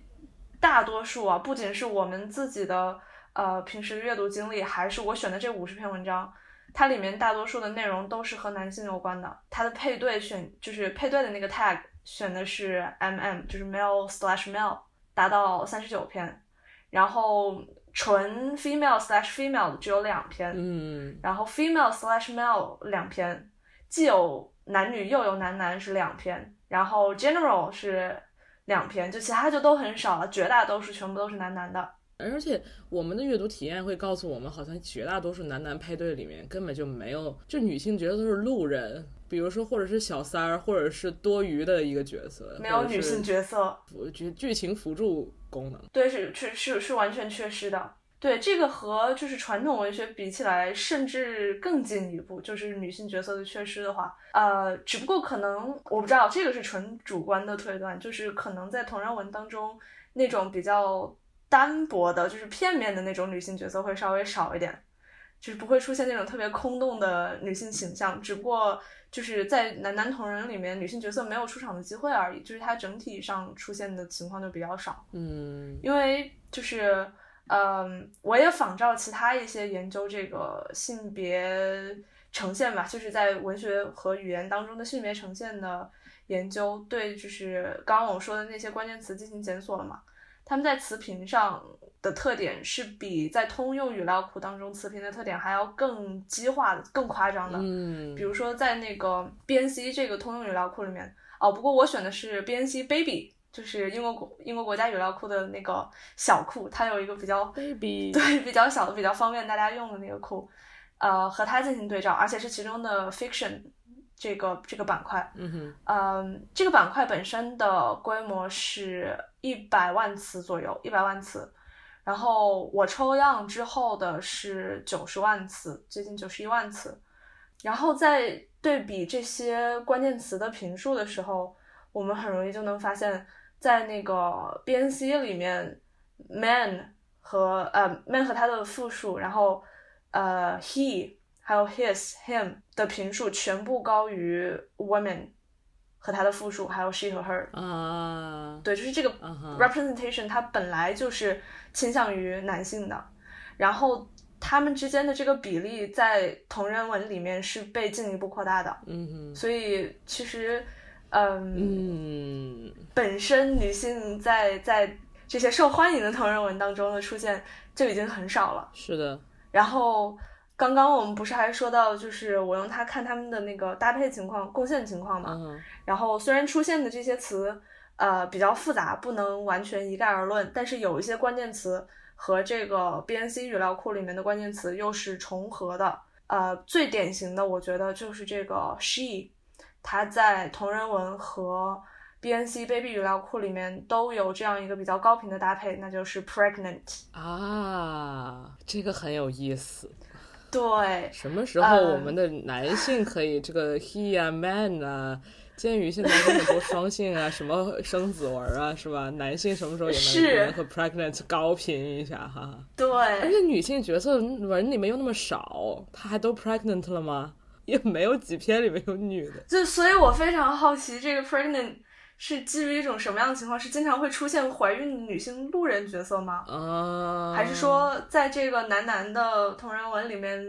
大多数啊，不仅是我们自己的呃平时阅读经历，还是我选的这五十篇文章，它里面大多数的内容都是和男性有关的。它的配对选就是配对的那个 tag 选的是 mm，就是 male slash male，达到三十九篇，然后纯 female slash female 的只有两篇，嗯然后 female slash male 两篇，既有男女又有男男是两篇，然后 general 是两篇，就其他就都很少了，绝大多数全部都是男男的。而且我们的阅读体验会告诉我们，好像绝大多数男男配对里面根本就没有，就女性角色都是路人，比如说或者是小三儿，或者是多余的一个角色，没有女性角色，辅剧剧情辅助功能。对，是是是是完全缺失的。对，这个和就是传统文学比起来，甚至更进一步，就是女性角色的缺失的话，呃，只不过可能我不知道，这个是纯主观的推断，就是可能在同人文当中，那种比较单薄的，就是片面的那种女性角色会稍微少一点，就是不会出现那种特别空洞的女性形象，只不过就是在男男同人里面，女性角色没有出场的机会而已，就是它整体上出现的情况就比较少。嗯因为就是，嗯，我也仿照其他一些研究这个性别呈现吧，就是在文学和语言当中的性别呈现的研究，对，就是刚刚我说的那些关键词进行检索了嘛。他们在词频上的特点是比在通用语料库当中词频的特点还要更激化的、更夸张的。嗯，比如说在那个 BNC 这个通用语料库里面，哦，不过我选的是 BNC Baby，就是英国国英国国家语料库的那个小库，它有一个比较 baby，对比较小的、比较方便大家用的那个库，呃，和它进行对照，而且是其中的 fiction 这个这个板块，嗯哼，嗯，这个板块本身的规模是一百万词左右，一百万词。然后我抽样之后的是九十万词，接近九十一万词。然后在对比这些关键词的评述的时候，我们很容易就能发现，在那个 BNC 里面，man 和呃 man 和它的复数，然后呃 he 还有 his him 的评述全部高于 women 和它的复数，还有 she 和 her。啊，对，就是这个 representation 它本来就是倾向于男性的，然后他们之间的这个比例在同人文里面是被进一步扩大的，嗯哼，所以其实，嗯，嗯，本身女性在在这些受欢迎的同人文当中的出现就已经很少了。是的，然后刚刚我们不是还说到，就是我用它看他们的那个搭配情况、贡献情况嘛，嗯然后虽然出现的这些词，呃，比较复杂，不能完全一概而论，但是有一些关键词和这个 BNC 语料库里面的关键词又是重合的。呃，最典型的，我觉得就是这个 she，它在同人文和 BNC Baby 语料库里面都有这样一个比较高频的搭配，那就是 pregnant。啊，这个很有意思。对，什么时候呃我们的男性可以这个 he 啊 man 啊鉴于现在那么多双性啊，什么生子纹啊，是吧？男性什么时候也能和 pregnant 高频一下哈？对而对，且女性角色纹里面又那么少，她还都 pregnant 了吗？也没有几篇里面有女的。就所以，我非常好奇，这个 pregnant 是基于一种什么样的情况？是经常会出现怀孕女性路人角色吗？啊，还是说，在这个男男的同人文里面，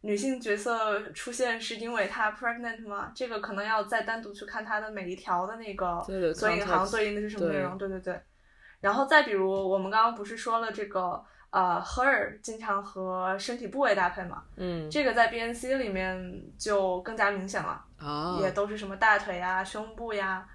女性角色出现是因为她 pregnant 吗？这个可能要再单独去看它的每一条的那个对对索引行对应的是什么内容。对对对。然后再比如，我们刚刚不是说了这个呃 her 经常和身体部位搭配嘛？嗯这个在 BNC 里面就更加明显了。啊，也都是什么大腿呀、胸部呀，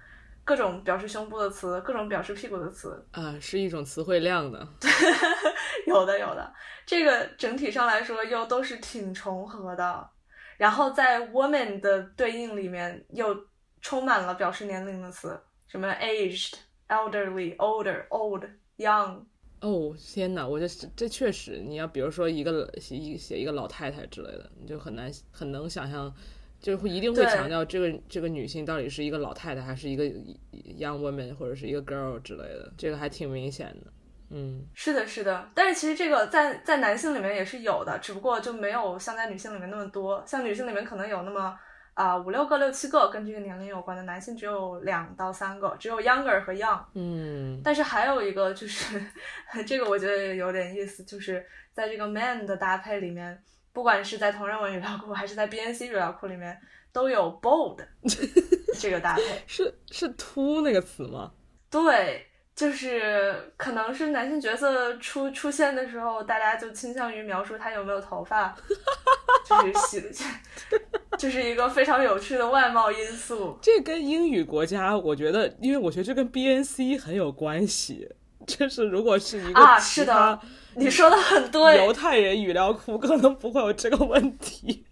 各种表示胸部的词，各种表示屁股的词，啊是一种词汇量的。有的有的。这个整体上来说又都是挺重合的。然后在 woman 的对应里面又充满了表示年龄的词，什么 aged、elderly、older、old、young。哦天哪！我这这确实，你要比如说一个写一写一个老太太之类的，你就很难很能想象，就是会一定会强调这个这个女性到底是一个老太太还是一个 young woman 或者是一个 girl 之类的，这个还挺明显的。嗯，是的，是的，但是其实这个在在男性里面也是有的，只不过就没有像在女性里面那么多。像女性里面可能有那么啊、五六个、六七个跟这个年龄有关的，男性只有两到三个，只有 younger 和 young。嗯，但是还有一个就是 这个我觉得有点意思，就是在这个 man 的搭配里面，不管是在同人文语料库还是在 BNC 语料库里面，都有 bold 这个搭配。是是秃那个词吗？对，就是可能是男性角色出出现的时候，大家就倾向于描述他有没有头发，就是洗的，就是一个非常有趣的外貌因素。这跟英语国家，我觉得，因为我觉得这跟 BNC 很有关系。就是如果是一个啊，其是的他，你说的很对犹。太人语料库，可能不会有这个问题。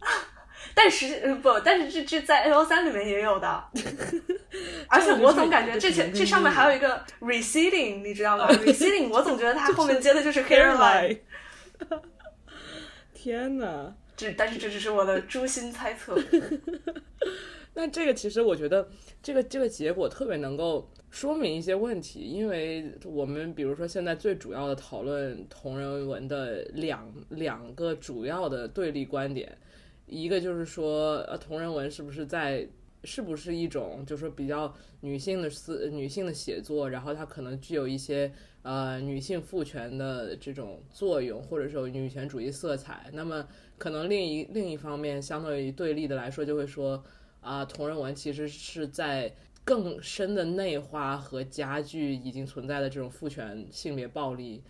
但是呃不，但是这这在 A O 三里面也有的，而且我总感觉这前这上面还有一个 receding，你知道吗？receding，我总觉得它 后面接的就是 hairline，天哪！这但是这只是我的诛心猜测。那这个其实我觉得，这个这个结果特别能够说明一些问题，因为我们比如说现在最主要的讨论同人文的两两个主要的对立观点，一个就是说，呃，同人文是不是在是不是一种就是说比较女性的思女性的写作，然后它可能具有一些呃女性赋权的这种作用，或者说女权主义色彩。那么可能另一另一方面，相对于对立的来说，就会说啊、同人文其实是在更深的内化和加剧已经存在的这种父权性别暴力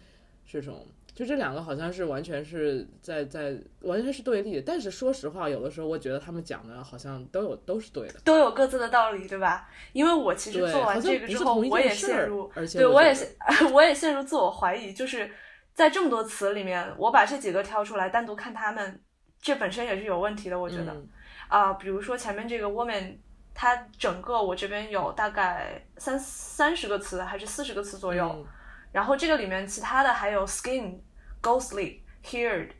这种。就这两个好像是完全是在在完全是对立的，但是说实话，有的时候我觉得他们讲的好像都有都是对的。都有各自的道理，对吧？因为我其实做完这个之后，我也陷入，而且对我也 我也陷入自我怀疑，就是在这么多词里面，我把这几个挑出来单独看他们，这本身也是有问题的，我觉得嗯啊、比如说前面这个 woman，它整个我这边有大概三三十个词还是四十个词左右，嗯然后这个里面其他的还有 skin、ghostly、haired、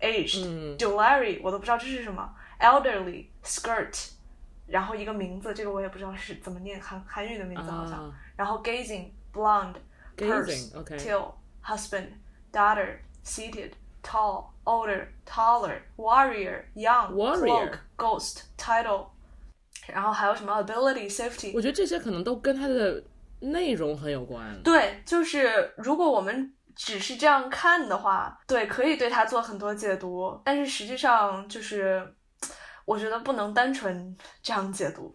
aged、嗯 jewelry，我都不知道这是什么，elderly、skirt，然后一个名字，这个我也不知道是怎么念，韩韩语的名字好像，啊然后 gazing、blonde、purse、Gazing，OK till、husband、daughter、seated、tall、older、taller、warrior、young、Warrior ghost、title，然后还有什么 ability、safety，我觉得这些可能都跟它的内容很有关。对，就是如果我们只是这样看的话，对，可以对它做很多解读，但是实际上就是，我觉得不能单纯这样解读，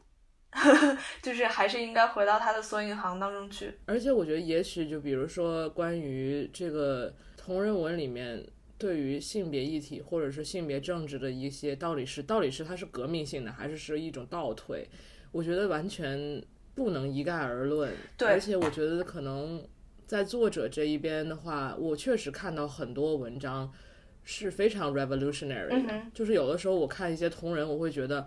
就是还是应该回到它的索引行当中去。而且我觉得，也许就比如说关于这个同人文里面对于性别议题或者是性别政治的一些到底是到底是它是革命性的，还是是一种倒退，我觉得完全不能一概而论。对而且我觉得可能在作者这一边的话，我确实看到很多文章是非常 revolutionary 的，嗯就是有的时候我看一些同人，我会觉得。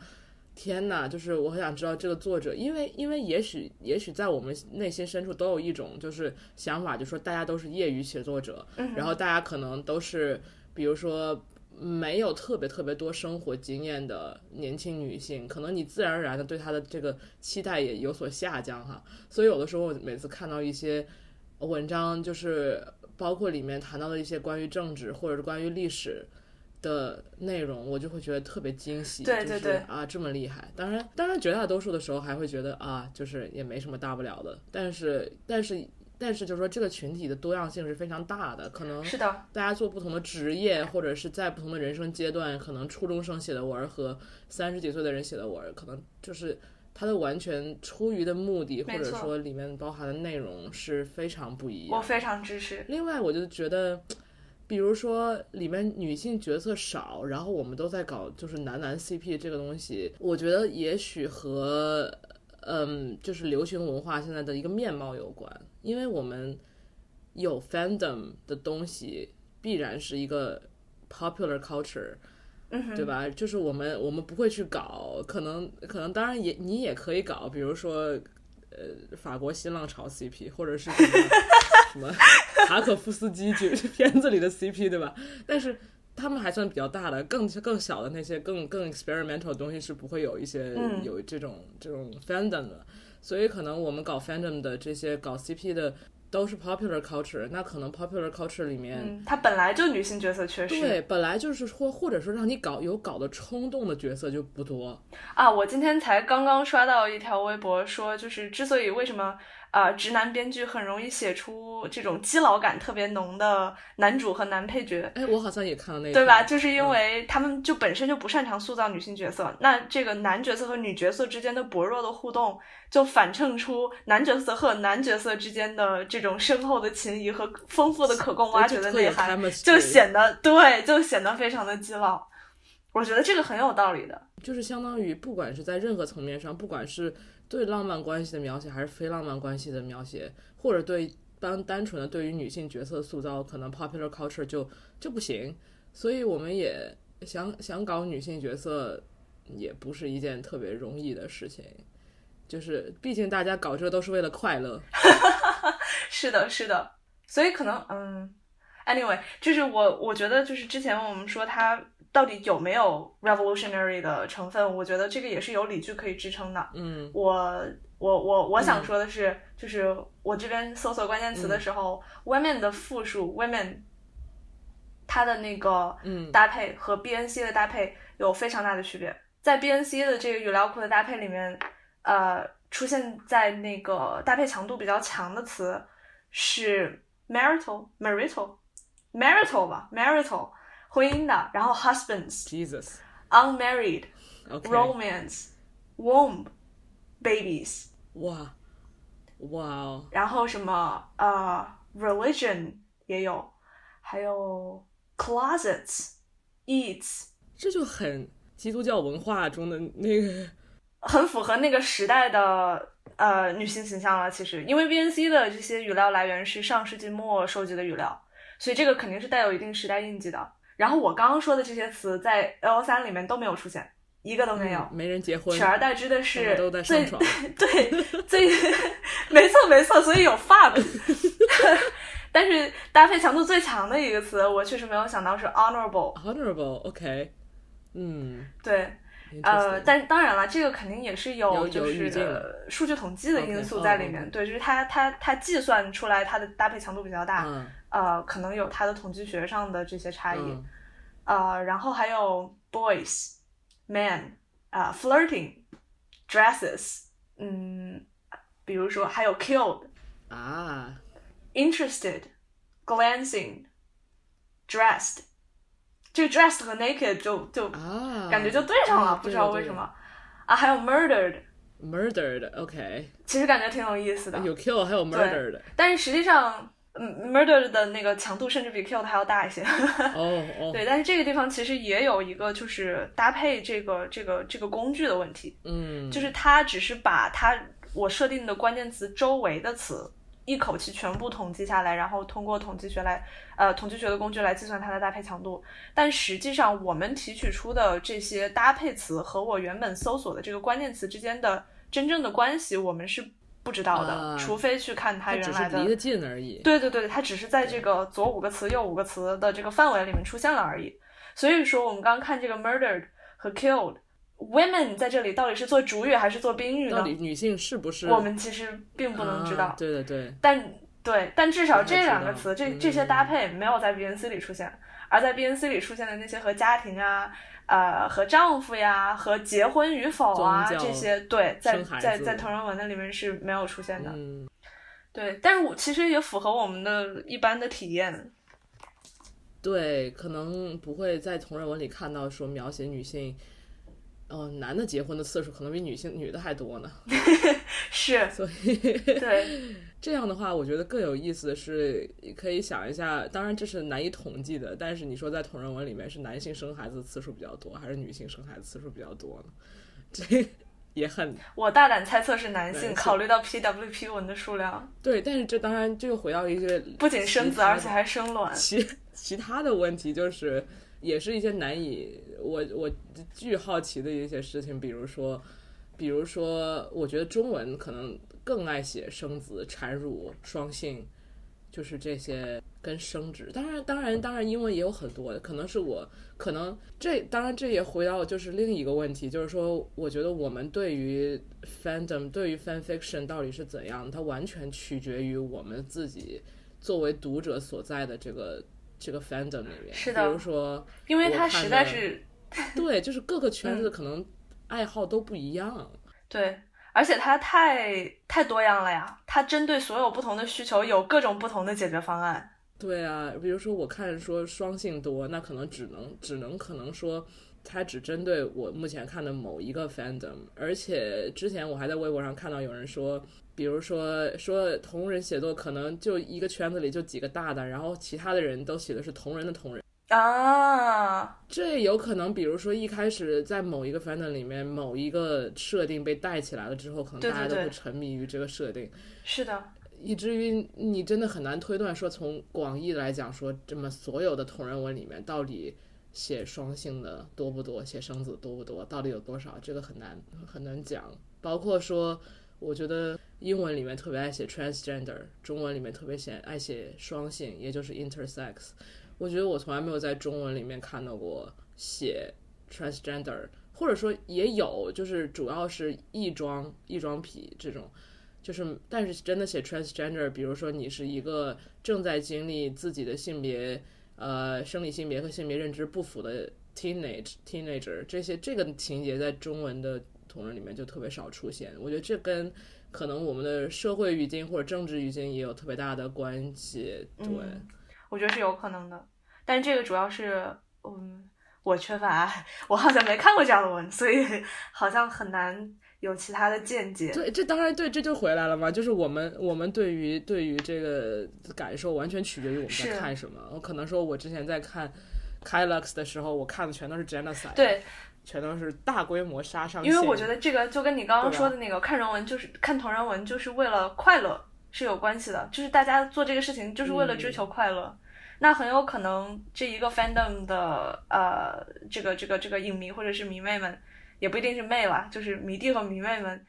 天呐，就是我很想知道这个作者，因为因为也许也许在我们内心深处都有一种就是想法，就说大家都是业余写作者，嗯然后大家可能都是比如说没有特别特别多生活经验的年轻女性，可能你自然而然的对她的这个期待也有所下降哈。所以有的时候我每次看到一些文章，就是包括里面谈到的一些关于政治或者是关于历史的内容，我就会觉得特别惊喜，就是对对对啊这么厉害。当然，当然绝大多数的时候还会觉得啊，就是也没什么大不了的。但是，但是。但是，就是说，这个群体的多样性是非常大的，可能是的，大家做不同的职业，或者是在不同的人生阶段，可能初中生写的文儿和三十几岁的人写的文儿，可能就是他的完全出于的目的，或者说里面包含的内容是非常不一样。我非常支持。另外，我就觉得，比如说里面女性角色少，然后我们都在搞就是男男 CP 这个东西，我觉得也许和嗯，就是流行文化现在的一个面貌有关，因为我们有 fandom 的东西，必然是一个 popular culture。嗯对吧？就是我们我们不会去搞，可能可能当然也你也可以搞，比如说呃法国新浪潮 CP，或者是什么什么塔可夫斯基剧片子里的 CP，对吧？但是他们还算比较大的，更更小的那些更更 experimental 的东西是不会有一些、嗯有这种这种 fandom 的，所以可能我们搞 fandom 的这些搞 CP 的都是 popular culture，那可能 popular culture 里面。嗯，它本来就女性角色缺失。对，本来就是或或者说让你搞有搞的冲动的角色就不多，啊，我今天才刚刚刷到一条微博，说就是之所以为什么呃直男编剧很容易写出这种基佬感特别浓的男主和男配角，哎，我好像也看到那个，对吧？就是嗯因为他们就本身就不擅长塑造女性角色，那这个男角色和女角色之间的薄弱的互动，就反衬出男角色和男角色之间的这种深厚的情谊和丰富的可供挖掘的内涵，就显得对，就显得非常的基佬。我觉得这个很有道理的。就是相当于不管是在任何层面上，不管是对浪漫关系的描写，还是非浪漫关系的描写，或者对单单纯的对于女性角色塑造，可能 popular culture 就就不行。所以我们也想想搞女性角色，也不是一件特别容易的事情。就是毕竟大家搞这都是为了快乐，是的，是的，所以可能嗯，anyway，就是我我觉得就是之前我们说他到底有没有 revolutionary 的成分，我觉得这个也是有理据可以支撑的。嗯我我我我想说的是，就是我这边搜索关键词的时候、w o m e n 的复数 women，它的那个嗯搭配和 BNC 的搭配有非常大的区别。在 BNC 的这个语料库的搭配里面，呃，出现在那个搭配强度比较强的词是 marital、marital、marital 吧，marital 婚姻的，然后 husbands、，Jesus，OK，、unmarried、OK romance、womb、babies，哇哇哦，然后什么呃 religion 也有，还有 closets、eats，这就很基督教文化中的那个。很符合那个时代的呃女性形象了。其实，因为 BNC 的这些语料来源是上世纪末收集的语料，所以这个肯定是带有一定时代印记的。然后我刚刚说的这些词在 L 三里面都没有出现，一个都没有。嗯没人结婚，取而代之的是家都在上最床对最没错没错，所以有 fab。但是搭配强度最强的一个词，我确实没有想到是 honorable。honorable，OK，、嗯，对，呃但当然了，这个肯定也是有就是数据统计的因素哦在里面。对，就是它它它计算出来它的搭配强度比较大，嗯呃，可能有它的统计学上的这些差异。嗯呃，然后还有 boys、man 啊、flirting、dresses，嗯，比如说还有 killed、啊， interested、glancing、dressed，这个 dressed 和 naked 就就啊，感觉就对上了，啊不知道为什么。啊，还有 murdered， murdered，OK，、其实感觉挺有意思的。有 kill 还有 murdered，但是实际上， 嗯，murdered 的那个强度甚至比 killed 还要大一些。哦哦，对，但是这个地方其实也有一个就是搭配这个这个这个工具的问题，嗯，就是它只是把它我设定的关键词周围的词一口气全部统计下来，然后通过统计学来呃统计学的工具来计算它的搭配强度。但实际上，我们提取出的这些搭配词和我原本搜索的这个关键词之间的真正的关系，我们是不知道的，啊除非去看它原来的是离得近而已。对对对，它只是在这个左五个词、右五个词的这个范围里面出现了而已。所以说，我们刚刚看这个 murdered 和 killed，women 在这里到底是做主语还是做宾语呢到底？女性是不是？我们其实并不能知道。啊对对对，但对，但至少这两个词，这这些搭配没有在 BNC 里出现，而在 BNC 里出现的那些和家庭啊、呃和丈夫呀、和结婚与否啊这些，对，在在在同人文的里面是没有出现的。嗯，对，但是我其实也符合我们的一般的体验。对，可能不会在同人文里看到说描写女性，哦、男的结婚的次数可能比女性女的还多呢。是，所以对，这样的话，我觉得更有意思的是，可以想一下，当然这是难以统计的，但是你说在同人文里面是男性生孩子的次数比较多，还是女性生孩子次数比较多呢？这也很我大胆猜测是男性，考虑到 PWP 文的数量，对，但是这当然就又回到一些不仅生子，而且还生卵。其其他的问题就是，也是一些难以我我巨好奇的一些事情，比如说，比如说，我觉得中文可能更爱写生子、产乳、双性，就是这些跟生殖。当然，当然，当然，英文也有很多的，可能是我可能这当然这也回到就是另一个问题，就是说，我觉得我们对于 fandom 对于 fan fiction 到底是怎样，它完全取决于我们自己作为读者所在的这个这个 fandom 里面。是的比如说，因为它实在是对，就是各个圈子嗯可能爱好都不一样。对，而且它太太多样了呀，它针对所有不同的需求有各种不同的解决方案。对啊，比如说我看说双性多，那可能只能只能可能说，它只针对我目前看的某一个 fandom，而且之前我还在微博上看到有人说，比如说说同人写作可能就一个圈子里就几个大的，然后其他的人都写的是同人的同人。啊，这有可能，比如说一开始在某一个 fandom 里面，某一个设定被带起来了之后，可能大家都会沉迷于这个设定。是的，以至于你真的很难推断说，从广义来讲，说这么所有的同人文里面，到底写双性的多不多，写生子多不多，到底有多少，这个很难很难讲。包括说，我觉得英文里面特别爱写 transgender，中文里面特别写爱写双性，也就是 intersex。我觉得我从来没有在中文里面看到过写 transgender，或者说也有，就是主要是异装异装癖这种。就是，但是真的写 transgender，比如说你是一个正在经历自己的性别，呃，生理性别和性别认知不符的 teenage teenager，这些这个情节在中文的同人里面就特别少出现。我觉得这跟可能我们的社会语境或者政治语境也有特别大的关系。对，我觉得是有可能的，但这个主要是，嗯，我缺乏，我好像没看过这样的文，所以 好像很难有其他的见解。对，这当然对，这就回来了嘛，就是我们我们对于对于这个感受完全取决于我们在看什么。我可能说，我之前在看 Kylux 的时候，我看的全都是 genocide，对，全都是大规模杀伤因。为我觉得这个就跟你刚刚说的那个看人文，就是看同人文，就是为了快乐是有关系的。就是大家做这个事情，就是为了追求快乐。那很有可能这一个 fandom 的呃，这个这个这个影迷或者是迷妹们，也不一定是妹啦，就是迷弟和迷妹们，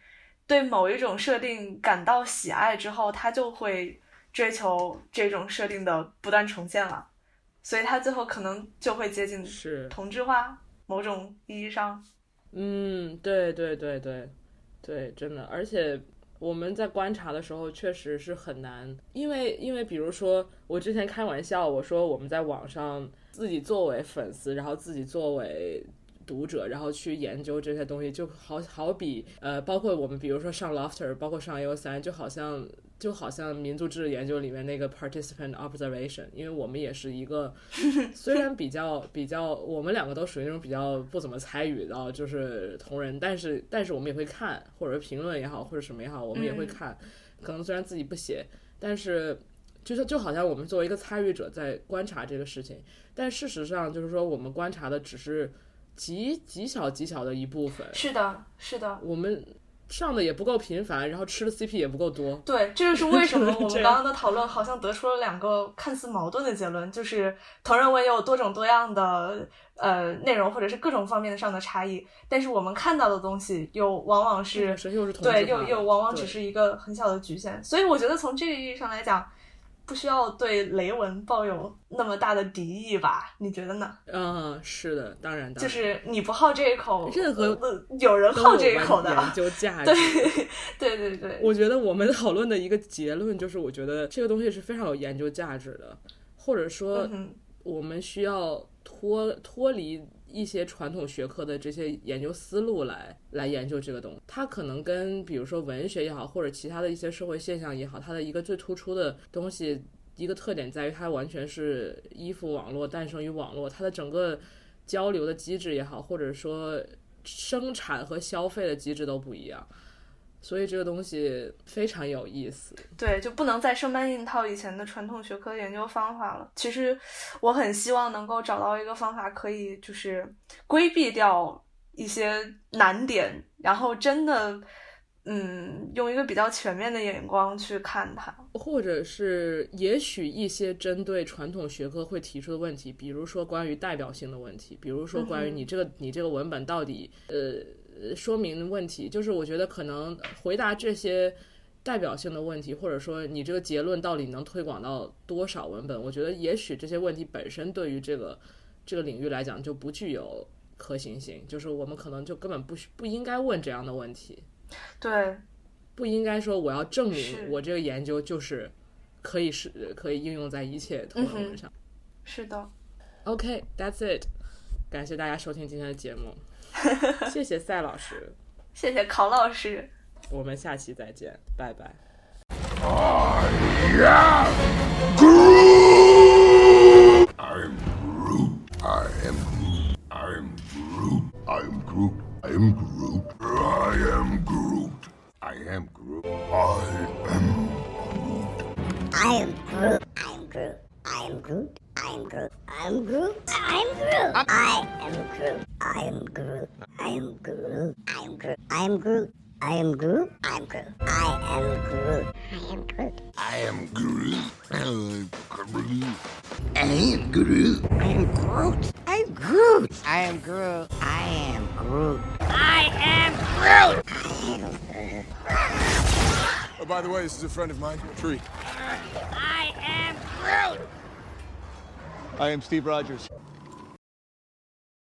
对某一种设定感到喜爱之后，他就会追求这种设定的不断重现了，所以他最后可能就会接近是，同质化，某种意义上。嗯，对对对对对，真的，而且我们在观察的时候确实是很难，因为因为比如说我之前开玩笑，我说我们在网上自己作为粉丝，然后自己作为。读者，然后去研究这些东西，就好好比呃，包括我们比如说上 Lofter，包括上 U 三，就好像就好像民族志研究里面那个 participant observation，因为我们也是一个 虽然比较比较，我们两个都属于那种比较不怎么参与到就是同人，但是但是我们也会看，或者评论也好，或者什么也好，我们也会看。可能虽然自己不写，但是就是就好像我们作为一个参与者在观察这个事情，但事实上就是说我们观察的只是极极小极小的一部分，是的，是的，我们上的也不够频繁，然后吃的 CP 也不够多。对，这就是为什么 我们刚刚的讨论好像得出了两个看似矛盾的结论，就是同人文也有多种多样的呃内容，或者是各种方面上的差异，但是我们看到的东西又往往是对，又又往往只是一个很小的局限。所以我觉得从这个意义上来讲，不需要对雷文抱有那么大的敌意吧？你觉得呢？嗯，是的，当然，当然就是你不好这一口，任何呃有人好这一口的。研究价值。对对对对，我觉得我们讨论的一个结论就是，我觉得这个东西是非常有研究价值的，或者说我们需要脱脱离一些传统学科的这些研究思路来来研究这个东西。它可能跟比如说文学也好，或者其他的一些社会现象也好，它的一个最突出的东西，一个特点在于它完全是依附网络、诞生于网络，它的整个交流的机制也好，或者说生产和消费的机制都不一样。所以这个东西非常有意思。对，就不能再生搬硬套以前的传统学科研究方法了。其实我很希望能够找到一个方法，可以就是规避掉一些难点，然后真的，嗯，用一个比较全面的眼光去看它。或者是也许一些针对传统学科会提出的问题，比如说关于代表性的问题，比如说关于你这个、你这个文本到底呃说明问题，就是我觉得可能回答这些代表性的问题，或者说你这个结论到底能推广到多少文本，我觉得也许这些问题本身对于这个这个领域来讲就不具有可行性，就是我们可能就根本不需不应该问这样的问题。对，不应该说我要证明我这个研究就是可以是可以应用在一切图论文上。是的，OK，that's、it。感谢大家收听今天的节目，谢谢赛老师，谢谢考老师。我们下期再见，拜拜。I'm Groot. I am Groot. I am Groot. I am Groot. I am Groot. I am Groot. I am Groot. I am Groot. I am Groot. I am Groot. I am Groot. I am Groot. I am Groot. I am Groot. I am Groot. I am Groot. I am Groot. I am Groot. I am Groot. I am Groot. I am Groot. I am Groot. I am group, I am Groot. I am group, I am Groot. I am Groot. I am Groot. I am Groot. I am Groot. I am Groot. I am Groot. Oh, by the way, this is a friend of mine, Tree. I am Groot. I am Steve Rogers.